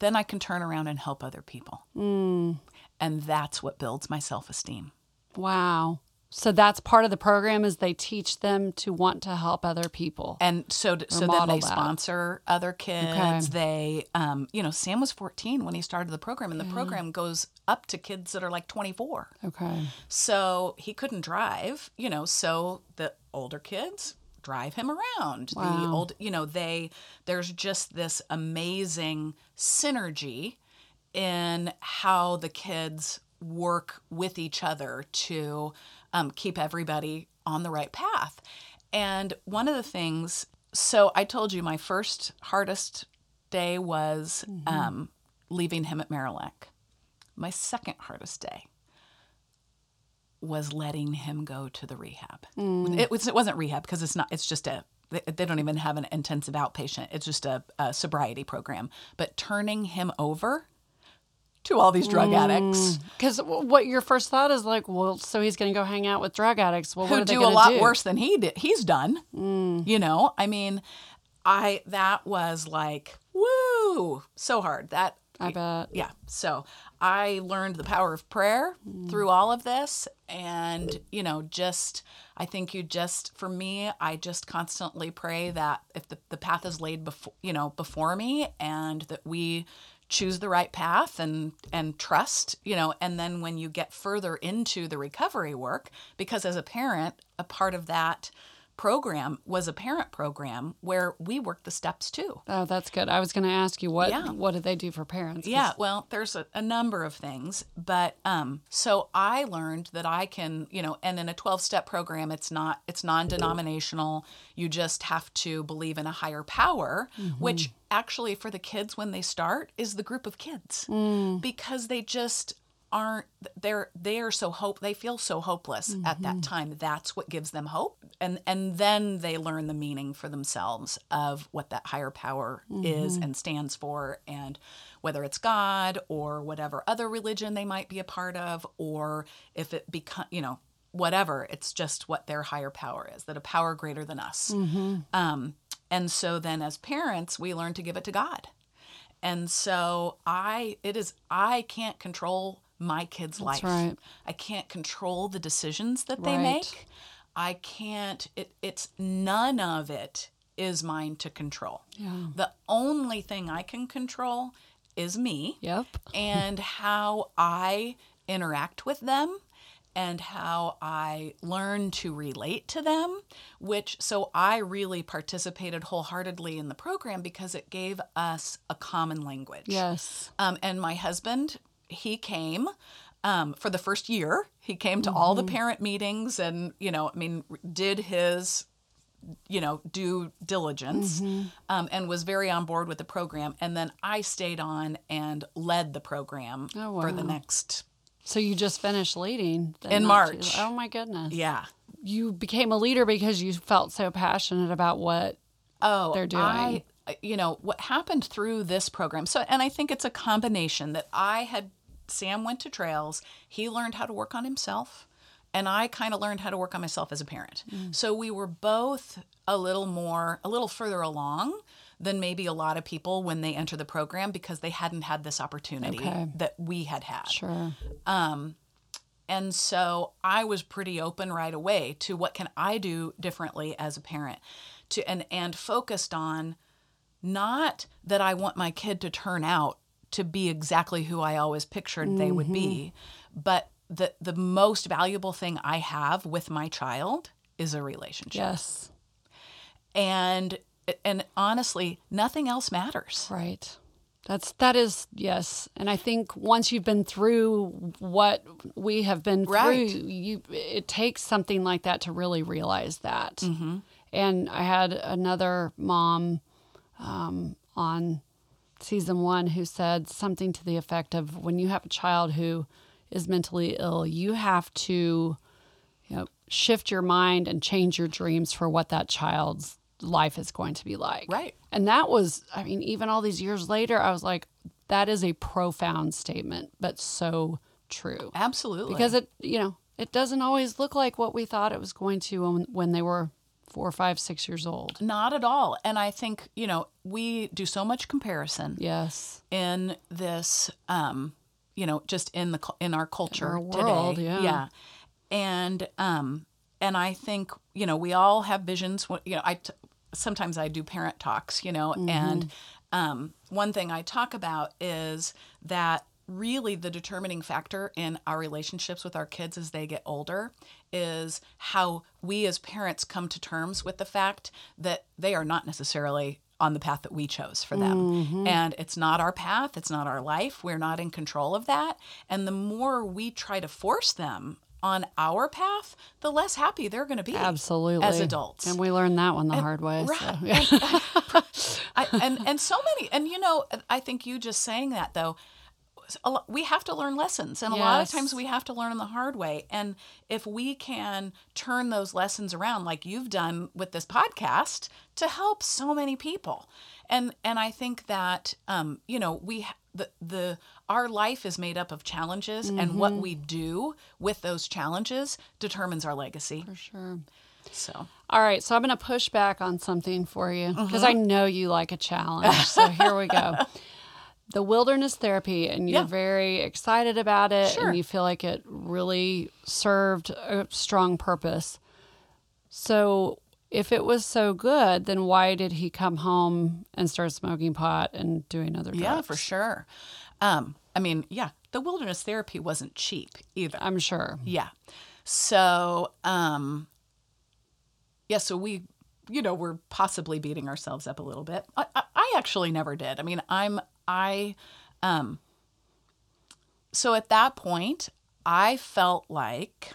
S3: then I can turn around and help other people.
S1: Hmm.
S3: And that's what builds my self esteem.
S1: Wow. So that's part of the program is they teach them to want to help other people.
S3: And so, so then they
S1: that.
S3: sponsor other kids.
S1: Okay.
S3: They, um, you know, Sam was 14 when he started the program, and the program goes up to kids that are like 24.
S1: Okay.
S3: So he couldn't drive, you know, so the older kids drive him around.
S1: wow.
S3: The old, you know, they there's just this amazing synergy in how the kids work with each other to um, keep everybody on the right path. And one of the things, so I told you my first hardest day was um, leaving him at Marillac. My second hardest day was letting him go to the rehab. It was it wasn't rehab because it's not it's just a they, they don't even have an intensive outpatient. It's just a, a sobriety program. But turning him over to all these drug addicts mm.
S1: Because what your first thought is like, well, so he's going to go hang out with drug addicts. Well, what
S3: who do a lot
S1: do?
S3: worse than he did. He's done. Mm. You know, I mean, I that was like woo so hard that
S1: I bet.
S3: yeah so i learned the power of prayer mm. through all of this and you know just i think you just for me i just constantly pray that if the, the path is laid before you know before me and that we choose the right path and and trust you know and then when you get further into the recovery work because as a parent a part of that program was a parent program where we worked the steps too
S1: Oh, that's good. I was going to ask you what
S3: Yeah.
S1: what did they do for parents?
S3: yeah, well, there's a, a number of things, but um, so I learned that I can, you know, and in a 12 step program, it's not, it's non denominational. You just have to believe in a higher power, which actually for the kids when they start is the group of kids because they just aren't they're they are so hope they feel so hopeless at that mm-hmm. time. That's what gives them hope. And and then they learn the meaning for themselves of what that higher power is mm-hmm. and stands for and whether it's god or whatever other religion they might be a part of or if it become you know whatever it's just what their higher power is that a power greater than us. Mm-hmm. Um and so then as parents we learn to give it to god. And so I it is I can't control my kids' life.
S1: right.
S3: I can't control the decisions that they
S1: Right.
S3: make. I can't it it's none of it is mine to control.
S1: Yeah.
S3: The only thing I can control is me
S1: Yep.
S3: and how I interact with them and how I learn to relate to them, which so I really participated wholeheartedly in the program because it gave us a common language.
S1: Yes.
S3: Um, and my husband, he came um, for the first year. He came to all the parent meetings and, you know, I mean, did his, you know, due diligence um, and was very on board with the program. And then I stayed on and led the program
S1: Oh,
S3: for the next,
S1: So you just finished leading
S3: In
S1: not too-
S3: March.
S1: oh my goodness.
S3: yeah.
S1: You became a leader because you felt so passionate about what
S3: Oh,
S1: they're doing.
S3: I, you know, what happened through this program. So, and I think it's a combination that I had, Sam went to trails, he learned how to work on himself, and I kind of learned how to work on myself as a parent.
S1: Mm.
S3: So we were both a little more, a little further along than maybe a lot of people when they enter the program because they hadn't had this opportunity
S1: Okay.
S3: that we had had.
S1: sure.
S3: And so I was pretty open right away to what can I do differently as a parent to and and focused on not that I want my kid to turn out to be exactly who I always pictured they would be, but the the most valuable thing I have with my child is a relationship.
S1: Yes.
S3: And and honestly, nothing else matters.
S1: Right. That's that is yes, and I think once you've been through what we have been
S3: Right.
S1: through, you it takes something like that to really realize that.
S3: Mm-hmm.
S1: And I had another mom um, on season one who said something to the effect of when you have a child who is mentally ill, you have to, you know, shift your mind and change your dreams for what that child's life is going to be like.
S3: Right.
S1: And that was, I mean, even all these years later, I was like, that is a profound statement, but so true.
S3: Absolutely.
S1: Because it, you know, it doesn't always look like what we thought it was going to when, when they were four, five, six years old.
S3: not at all. And I think, you know, we do so much comparison
S1: Yes.
S3: in this um, you know, just in the in our culture
S1: our world,
S3: today.
S1: yeah.
S3: Yeah. And um and I think, you know, we all have visions, you know, I t- sometimes I do parent talks, you know, and um one thing I talk about is that really the determining factor in our relationships with our kids as they get older is how we as parents come to terms with the fact that they are not necessarily on the path that we chose for them. Mm-hmm. And it's not our path, it's not our life. We're not in control of that. And the more we try to force them on our path, the less happy they're going to be
S1: Absolutely.
S3: as adults.
S1: And we learned that one the hard way. so,
S3: right.
S1: yeah.
S3: I, and and so many and you know I think you just saying that though a lo- we have to learn lessons and a lot of times we have to learn them the hard way and if we can turn those lessons around like you've done with this podcast to help so many people and and I think that um you know we the the our life is made up of challenges and what we do with those challenges determines our legacy
S1: For sure.
S3: so
S1: All right, so I'm going to push back on something for you because I know you like a challenge. So here we go. The wilderness therapy, and you're
S3: Yeah.
S1: very excited about it,
S3: Sure.
S1: and you feel like it really served a strong purpose. So, if it was so good, then why did he come home and start smoking pot and doing other drugs?
S3: Yeah, for sure. Um, I mean, yeah, the wilderness therapy wasn't cheap either.
S1: I'm sure.
S3: Yeah. So, um, yeah, so we, you know, we're possibly beating ourselves up a little bit. I, I, I actually never did. I mean, I'm, I, um, so at that point, I felt like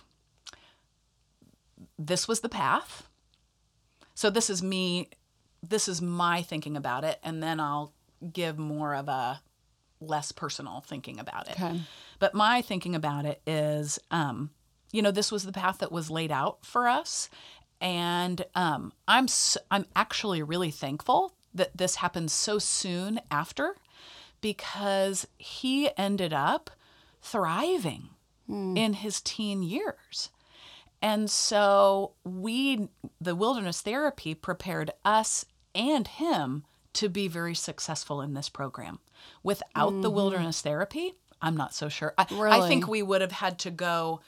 S3: this was the path. So this is me, this is my thinking about it. And then I'll give more of a less personal thinking about it.
S1: Okay.
S3: But my thinking about it is, um, you know, this was the path that was laid out for us, and um, I'm s I'm actually really thankful that this happened so soon after, because he ended up thriving hmm. in his teen years. And so we, the wilderness therapy, prepared us and him to be very successful in this program. Without the mm-hmm. wilderness therapy, I'm not so sure. I, I think we would have had to go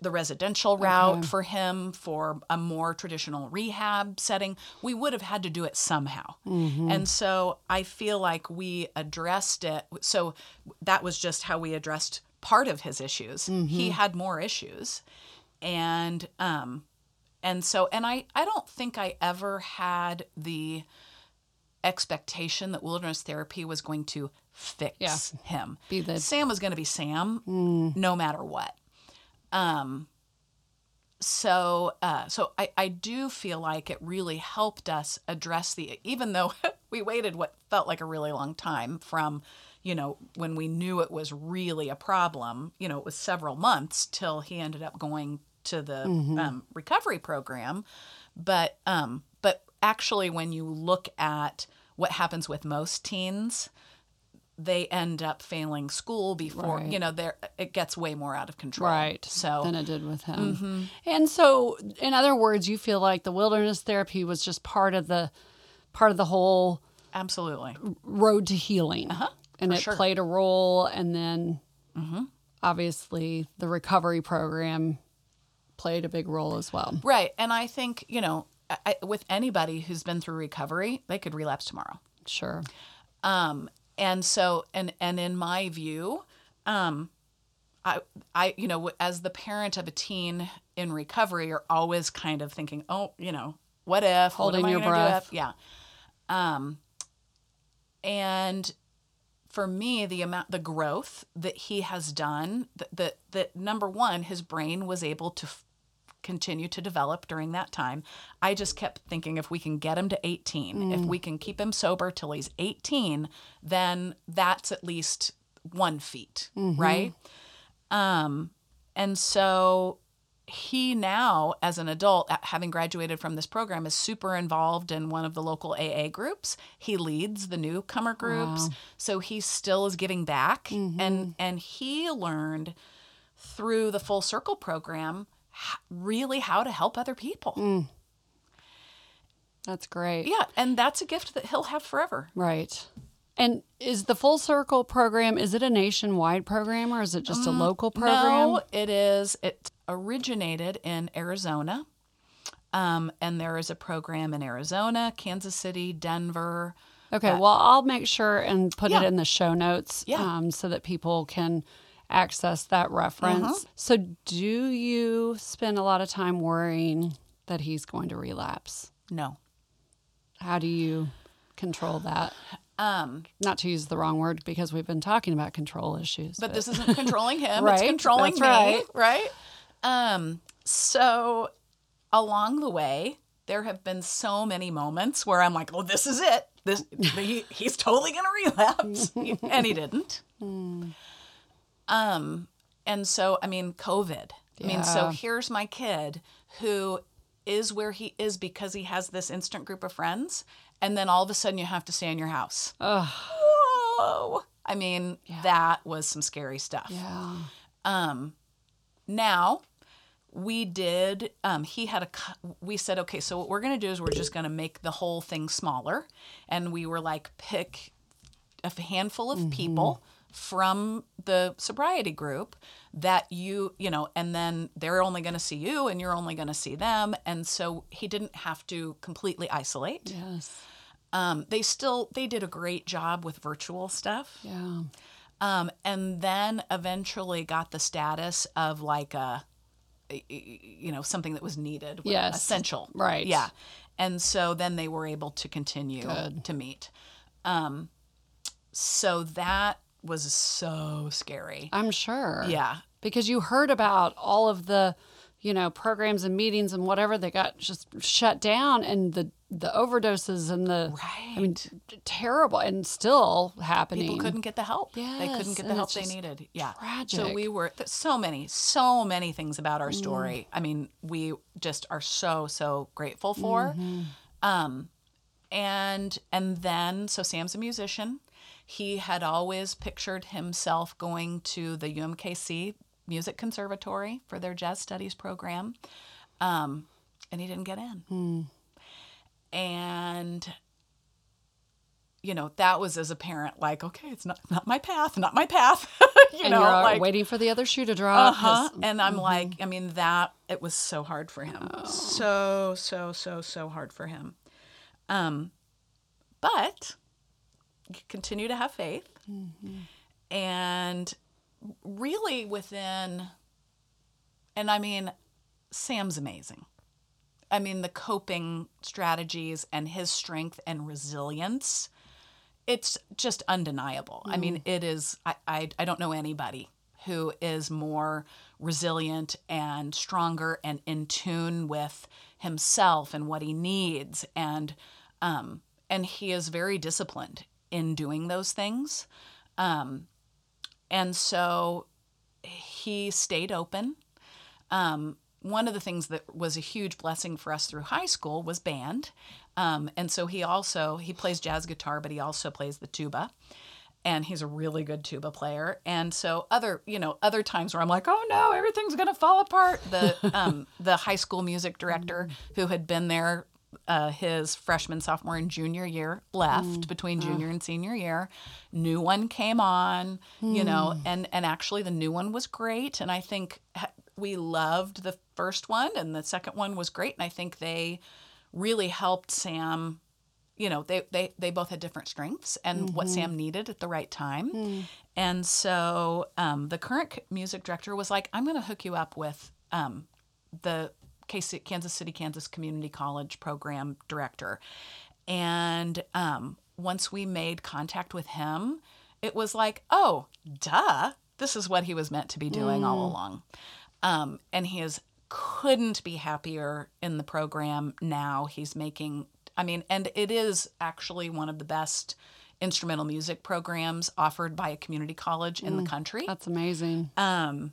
S3: the residential route for him for a more traditional rehab setting. We would have had to do it somehow. Mm-hmm. And so I feel like we addressed it. So that was just how we addressed part of his issues. He mm-hmm. had more issues. And um and so and I I don't think I ever had the expectation that wilderness therapy was going to fix
S1: Yeah.
S3: him.
S1: Be the-
S3: Sam was going to be Sam mm. no matter what. Um so uh so I I do feel like it really helped us address the even though we waited what felt like a really long time from you know when we knew it was really a problem, you know, it was several months till he ended up going to the um, recovery program. But um but actually when you look at what happens with most teens they end up failing school before
S1: Right.
S3: you know there it gets way more out of control
S1: Right.
S3: so
S1: than it did with him. And so, in other words, you feel like the wilderness therapy was just part of the part of the whole
S3: absolutely
S1: road to healing, uh-huh, and
S3: for
S1: it
S3: sure.
S1: played a role. And then, obviously, the recovery program played a big role as well.
S3: right and i think you know I- with anybody who's been through recovery they could relapse tomorrow
S1: Sure.
S3: um and so and and in my view um i i you know as the parent of a teen in recovery you're always kind of thinking oh you know what if?
S1: Holding
S3: I
S1: your breath.
S3: yeah. Um and for me the amount the growth that he has done that that, that number one his brain was able to f- continue to develop during that time. I just kept thinking if we can get him to 18, if we can keep him sober till he's 18, then that's at least one feat, right? Um, and so he now, as an adult, having graduated from this program, is super involved in one of the local AA groups. He leads the newcomer groups, so he still is giving back, and and he learned through the Full Circle program really how to help other people.
S1: That's great.
S3: Yeah, and that's a gift that he'll have forever.
S1: Right. And is the Full Circle program is it a nationwide program or is it just a local program?
S3: No, it is. It originated in Arizona. Um, and there is a program in Arizona, Kansas City, Denver.
S1: Okay, well, I'll make sure and put it in the show notes
S3: Yeah.
S1: um, so that people can access that reference.
S3: Uh-huh.
S1: So, do you spend a lot of time worrying that he's going to relapse?
S3: No.
S1: How do you control that?
S3: Um,
S1: Not to use the wrong word because we've been talking about control issues.
S3: but this isn't controlling him. It's controlling
S1: that's
S3: me.
S1: right.
S3: Right. Um, so along the way, there have been so many moments where I'm like, "Oh, this is it. This he, he's totally gonna relapse," and he didn't. Um, and so I mean, COVID. I mean, so here's my kid who is where he is because he has this instant group of friends, and then all of a sudden you have to stay in your house.
S1: Ugh,
S3: Whoa! I mean, that was some scary stuff.
S1: yeah.
S3: Um, now we did. Um, he had a. We said, okay, so what we're gonna do is we're just gonna make the whole thing smaller, and we were like, pick a handful of people from the sobriety group that you you know and then they're only going to see you and you're only going to see them and so he didn't have to completely isolate
S1: Yes.
S3: um, they still they did a great job with virtual stuff
S1: Yeah.
S3: um, and then eventually got the status of like a you know something that was needed
S1: Yes.
S3: essential
S1: Right.
S3: yeah and so then they were able to continue
S1: Good.
S3: to meet um, so that was so scary.
S1: I'm sure.
S3: yeah.
S1: Because you heard about all of the, you know, programs and meetings and whatever that got just shut down and the the overdoses and the I mean t- terrible and still happening.
S3: people couldn't get the help. They couldn't get the help they needed. Yeah. So we were so many so many things about
S1: Mm.
S3: our story. I mean we just are so so grateful for
S1: Mm-hmm.
S3: um and and then so sam's a musician he had always pictured himself going to the umkc music conservatory for their jazz studies program um and he didn't get in. And you know that was as a parent like okay it's not not my path not my path. You
S1: and
S3: know
S1: you're
S3: like
S1: waiting for the other shoe to drop.
S3: uh-huh. And i'm like i mean that it was so hard for him. So so so so hard for him. Um but continue to have faith and really within and i mean sam's amazing i mean the coping strategies and his strength and resilience it's just undeniable. I mean, it is. I, I I don't know anybody who is more resilient and stronger and in tune with himself and what he needs, and um, and he is very disciplined in doing those things, um, and so he stayed open. Um, one of the things that was a huge blessing for us through high school was band. Um, and so he also he plays jazz guitar, but he also plays the tuba. And he's a really good tuba player. And so other, you know, other times where I'm like, oh no, everything's gonna fall apart. The um, the high school music director who had been there uh, his freshman, sophomore, and junior year left between junior and senior year. New one came on, you know, and and actually the new one was great. And I think we loved the first one, and the second one was great. And I think they really helped Sam. You know, they they they both had different strengths and what Sam needed at the right time. And so um, the current music director was like, "I'm going to hook you up with um, the Kansas City, Kansas Community College program director. And um, once we made contact with him, it was like, oh, duh, this is what he was meant to be doing all along. Um, and he is couldn't be happier in the program now. He's making, I mean, and it is actually one of the best instrumental music programs offered by a community college in the country.
S1: That's amazing.
S3: Um,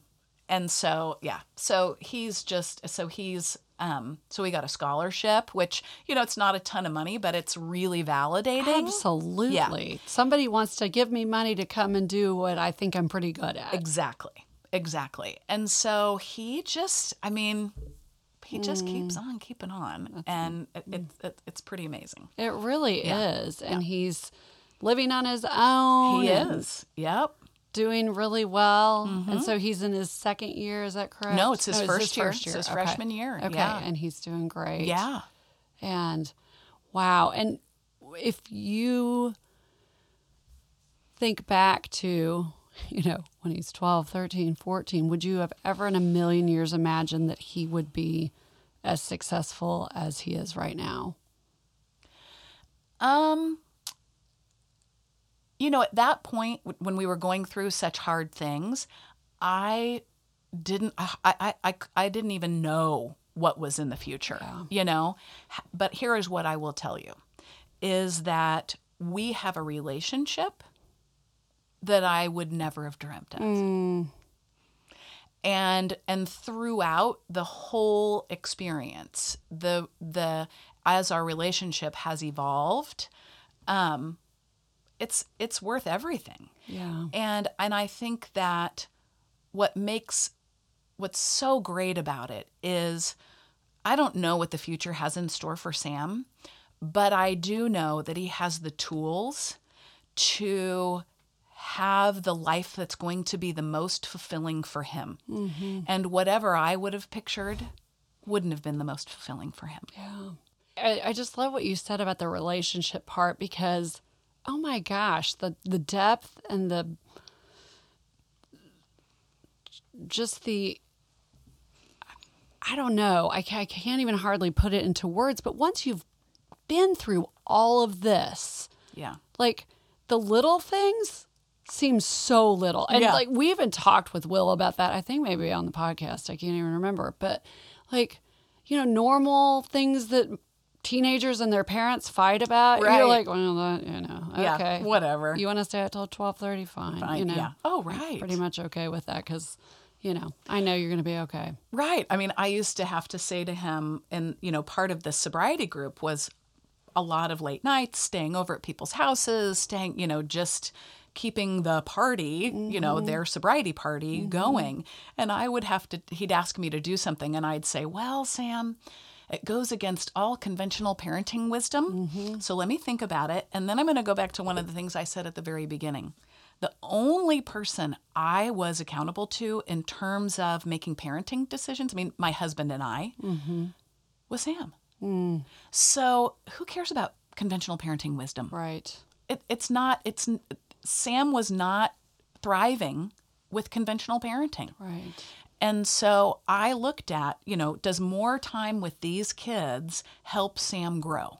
S3: and so yeah, so he's just so he's um, so we got a scholarship, which you know it's not a ton of money, but it's really validating.
S1: Absolutely. yeah. Somebody wants to give me money to come and do what I think I'm pretty good at.
S3: Exactly, exactly. And so he just, I mean, he just keeps on keeping on, and it, it, it, it's pretty amazing.
S1: It really
S3: Yeah.
S1: is. And he's living on his own.
S3: He is. Yep.
S1: Doing really well. And so he's in his second year, is that correct?
S3: Mm-hmm. No, it's his
S1: Oh,
S3: first year. It's his freshman year.
S1: Okay.
S3: Yeah.
S1: And he's doing great.
S3: Yeah.
S1: And wow. And if you think back to, you know, when he's 12, 13, 14, would you have ever in a million years imagined that he would be as successful as he is right now?
S3: Um, you know, at that point when we were going through such hard things, I didn't, I, I, I, I didn't even know what was in the future, you know? But here is what I will tell you is that we have a relationship that I would never have dreamt of. And and throughout the whole experience, the the as our relationship has evolved, um, it's it's worth everything.
S1: Yeah.
S3: And and I think that what makes what's so great about it is I don't know what the future has in store for Sam, but I do know that he has the tools to have the life that's going to be the most fulfilling for him. Mm-hmm. And whatever I would have pictured wouldn't have been the most fulfilling for him.
S1: Yeah. I, I just love what you said about the relationship part because, oh my gosh, the, the depth and the just the I don't know. I, I can't even hardly put it into words, but once you've been through all of this,
S3: Yeah.
S1: like the little things seem so little. And
S3: Yeah.
S1: like we even talked with Will about that. I think maybe on the podcast. I can't even remember. But like, you know, normal things that teenagers and their parents fight about.
S3: Right.
S1: You're like, well, that, you know,
S3: Yeah,
S1: okay,
S3: whatever.
S1: You want to stay out till twelve thirty? Fine.
S3: Fine,
S1: You know,
S3: yeah. Oh, right.
S1: Pretty much okay with that because, you know, I know you're going to be okay.
S3: Right. I mean, I used to have to say to him, and you know, part of the sobriety group was a lot of late nights, staying over at people's houses, staying, you know, just keeping the party, you know, mm-hmm. their sobriety party mm-hmm. going. And I would have to, he'd ask me to do something, and I'd say, well, Sam, it goes against all conventional parenting wisdom. Mm-hmm. So let me think about it. And then I'm going to go back to one of the things I said at the very beginning. The only person I was accountable to in terms of making parenting decisions, I mean, my husband and I, mm-hmm. was Sam. Mm. So who cares about conventional parenting wisdom?
S1: Right.
S3: It, it's not, it's, Sam was not thriving with conventional parenting.
S1: Right.
S3: And so I looked at, you know, does more time with these kids help Sam grow?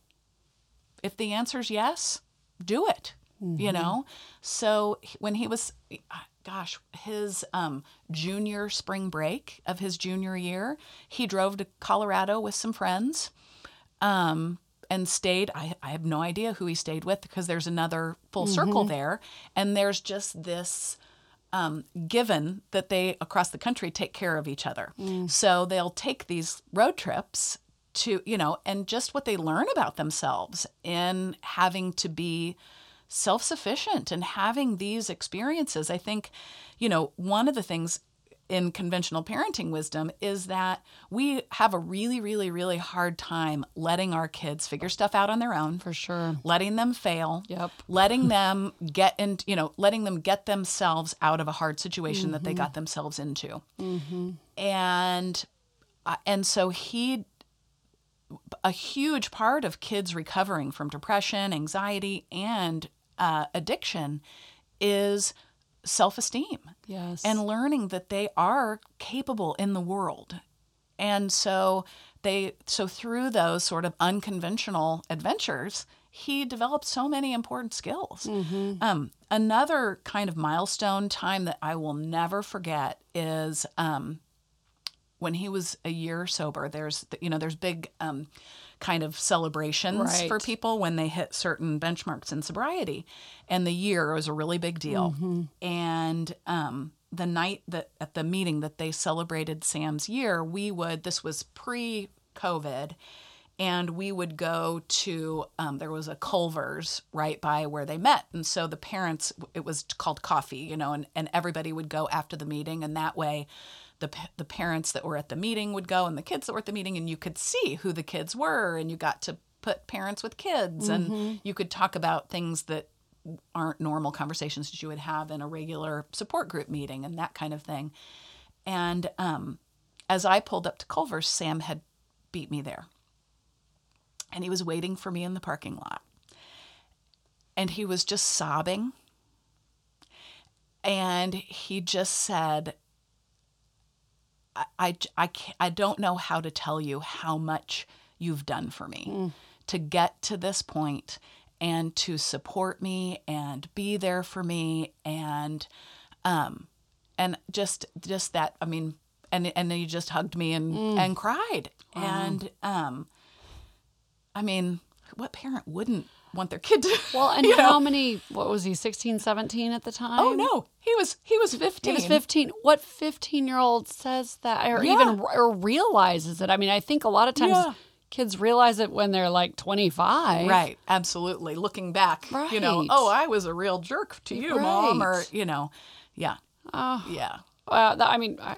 S3: If the answer is yes, do it. You know? So when he was, gosh, his um, junior spring break of his junior year, he drove to Colorado with some friends um, and stayed. I, I have no idea who he stayed with because there's another full circle there. And there's just this um, given that they across the country take care of each other. So they'll take these road trips to, you know, and just what they learn about themselves in having to be self sufficient and having these experiences. I think, you know, one of the things in conventional parenting wisdom is that we have a really, really, really hard time letting our kids figure stuff out on their own.
S1: For sure.
S3: letting them fail.
S1: Yep.
S3: letting them get in you know letting them get themselves out of a hard situation that they got themselves into. And uh, and so he a huge part of kids recovering from depression anxiety and uh, addiction is self-esteem
S1: Yes.
S3: and learning that they are capable in the world. And so they so through those sort of unconventional adventures, he developed so many important skills. Um, another kind of milestone time that I will never forget is um, when he was a year sober, there's you know there's big um, kind of celebrations for people when they hit certain benchmarks in sobriety, and the year was a really big deal. And um, the night that at the meeting that they celebrated Sam's year, we would this was pre COVID. And we would go to, um, there was a Culver's right by where they met. And so the parents, it was called coffee, you know, and, and everybody would go after the meeting. And that way, the, the parents that were at the meeting would go and the kids that were at the meeting, and you could see who the kids were. And you got to put parents with kids. And you could talk about things that aren't normal conversations that you would have in a regular support group meeting and that kind of thing. And um, as I pulled up to Culver's, Sam had beat me there. And he was waiting for me in the parking lot. And he was just sobbing. And he just said, I, I, I, don't know how to tell you how much you've done for me to get to this point and to support me and be there for me and um and just just that i mean and and then he just hugged me and and cried. And um i mean what parent wouldn't want their kid to
S1: Well, and
S3: you know?
S1: how many, what was he, 16, 17 at the time?
S3: oh no he was he was 15
S1: He was 15. What 15 year old says that or
S3: Yeah.
S1: even or realizes it? I mean, I think a lot of times
S3: Yeah.
S1: kids realize it when they're like 25.
S3: Right, absolutely. Looking back, you know, oh, I was a real jerk to you, mom, or you know, yeah,
S1: Oh,
S3: yeah,
S1: well, I mean, I,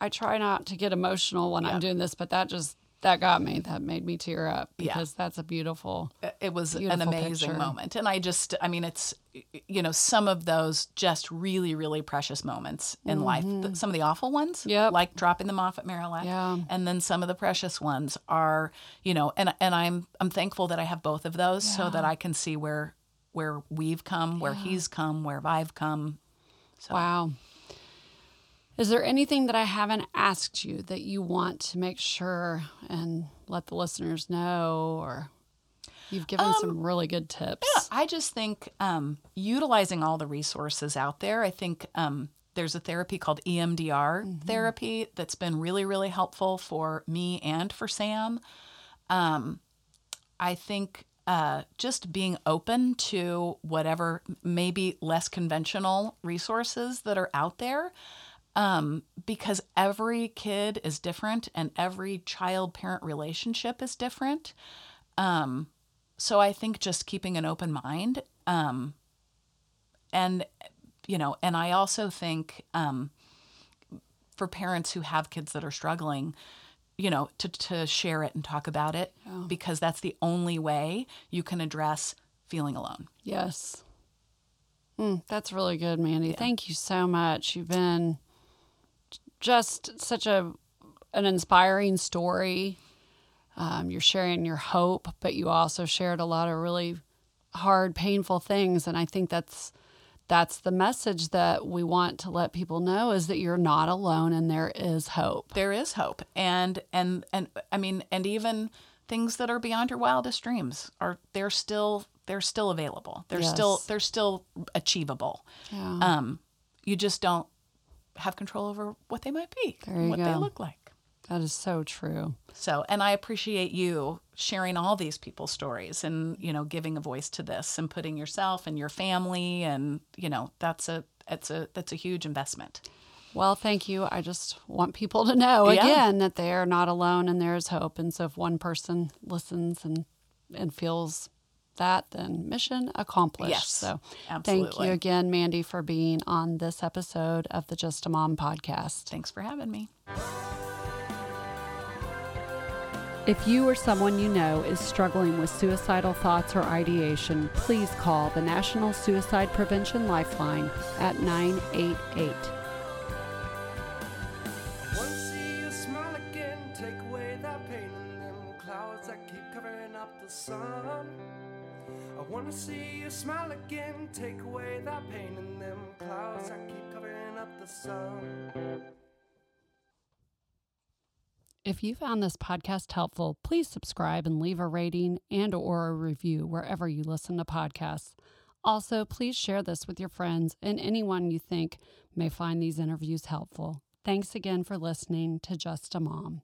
S1: I try not to get emotional when
S3: Yeah.
S1: I'm doing this, but that just, that got me. That made me tear up
S3: Yeah.
S1: because that's a beautiful.
S3: It- was an amazing
S1: picture.
S3: moment, and I just, I mean, it's, you know, some of those just really, really precious moments in life. Some of the awful ones,
S1: Mm-hmm. Yep.
S3: like dropping them off at Marillac,
S1: Yeah.
S3: and then some of the precious ones are, you know, and and I'm I'm thankful that I have both of those, so that I can see where where we've come, where he's come, where I've come. So.
S1: Wow. Is there anything that I haven't asked you that you want to make sure and let the listeners know or you've given some really good tips?
S3: Yeah, I just think um, utilizing all the resources out there. I think um, there's a therapy called EMDR therapy that's been really, really helpful for me and for Sam. Um, I think uh, just being open to whatever maybe less conventional resources that are out there. Um, because every kid is different and every child parent relationship is different. Um, so I think just keeping an open mind, um, and you know, and I also think um, for parents who have kids that are struggling, you know, to to share it and talk about it because that's the only way you can address feeling alone.
S1: Yes. Mm, that's really good, Mandy. Thank you so much. You've been just such a an inspiring story. Um, you're sharing your hope, but you also shared a lot of really hard, painful things, and I think that's that's the message that we want to let people know is that you're not alone and there is hope.
S3: There is hope, and and and I mean, and even things that are beyond your wildest dreams are they're still they're still available. They're still they're still achievable.
S1: Yeah.
S3: Um, you just don't have control over what they might be, what they look like.
S1: that is so true.
S3: So, and I appreciate you sharing all these people's stories and, you know, giving a voice to this and putting yourself and your family and, you know, that's a it's a that's a huge investment.
S1: Well, thank you. I just want people to know
S3: Yeah.
S1: again that they are not alone and there is hope. And so if one person listens and and feels that, then mission accomplished.
S3: Yes,
S1: so thank you again, Mandy, for being on this episode of the Just a Mom podcast.
S3: Thanks for having me.
S1: If you or someone you know is struggling with suicidal thoughts or ideation, please call the National Suicide Prevention Lifeline at 988.
S2: To see you smile again, take away that pain in them clouds that keep covering up the sun.
S1: If you found this podcast helpful, please subscribe and leave a rating and or a review wherever you listen to podcasts. Also, please share this with your friends and anyone you think may find these interviews helpful. Thanks again for listening to Just a Mom.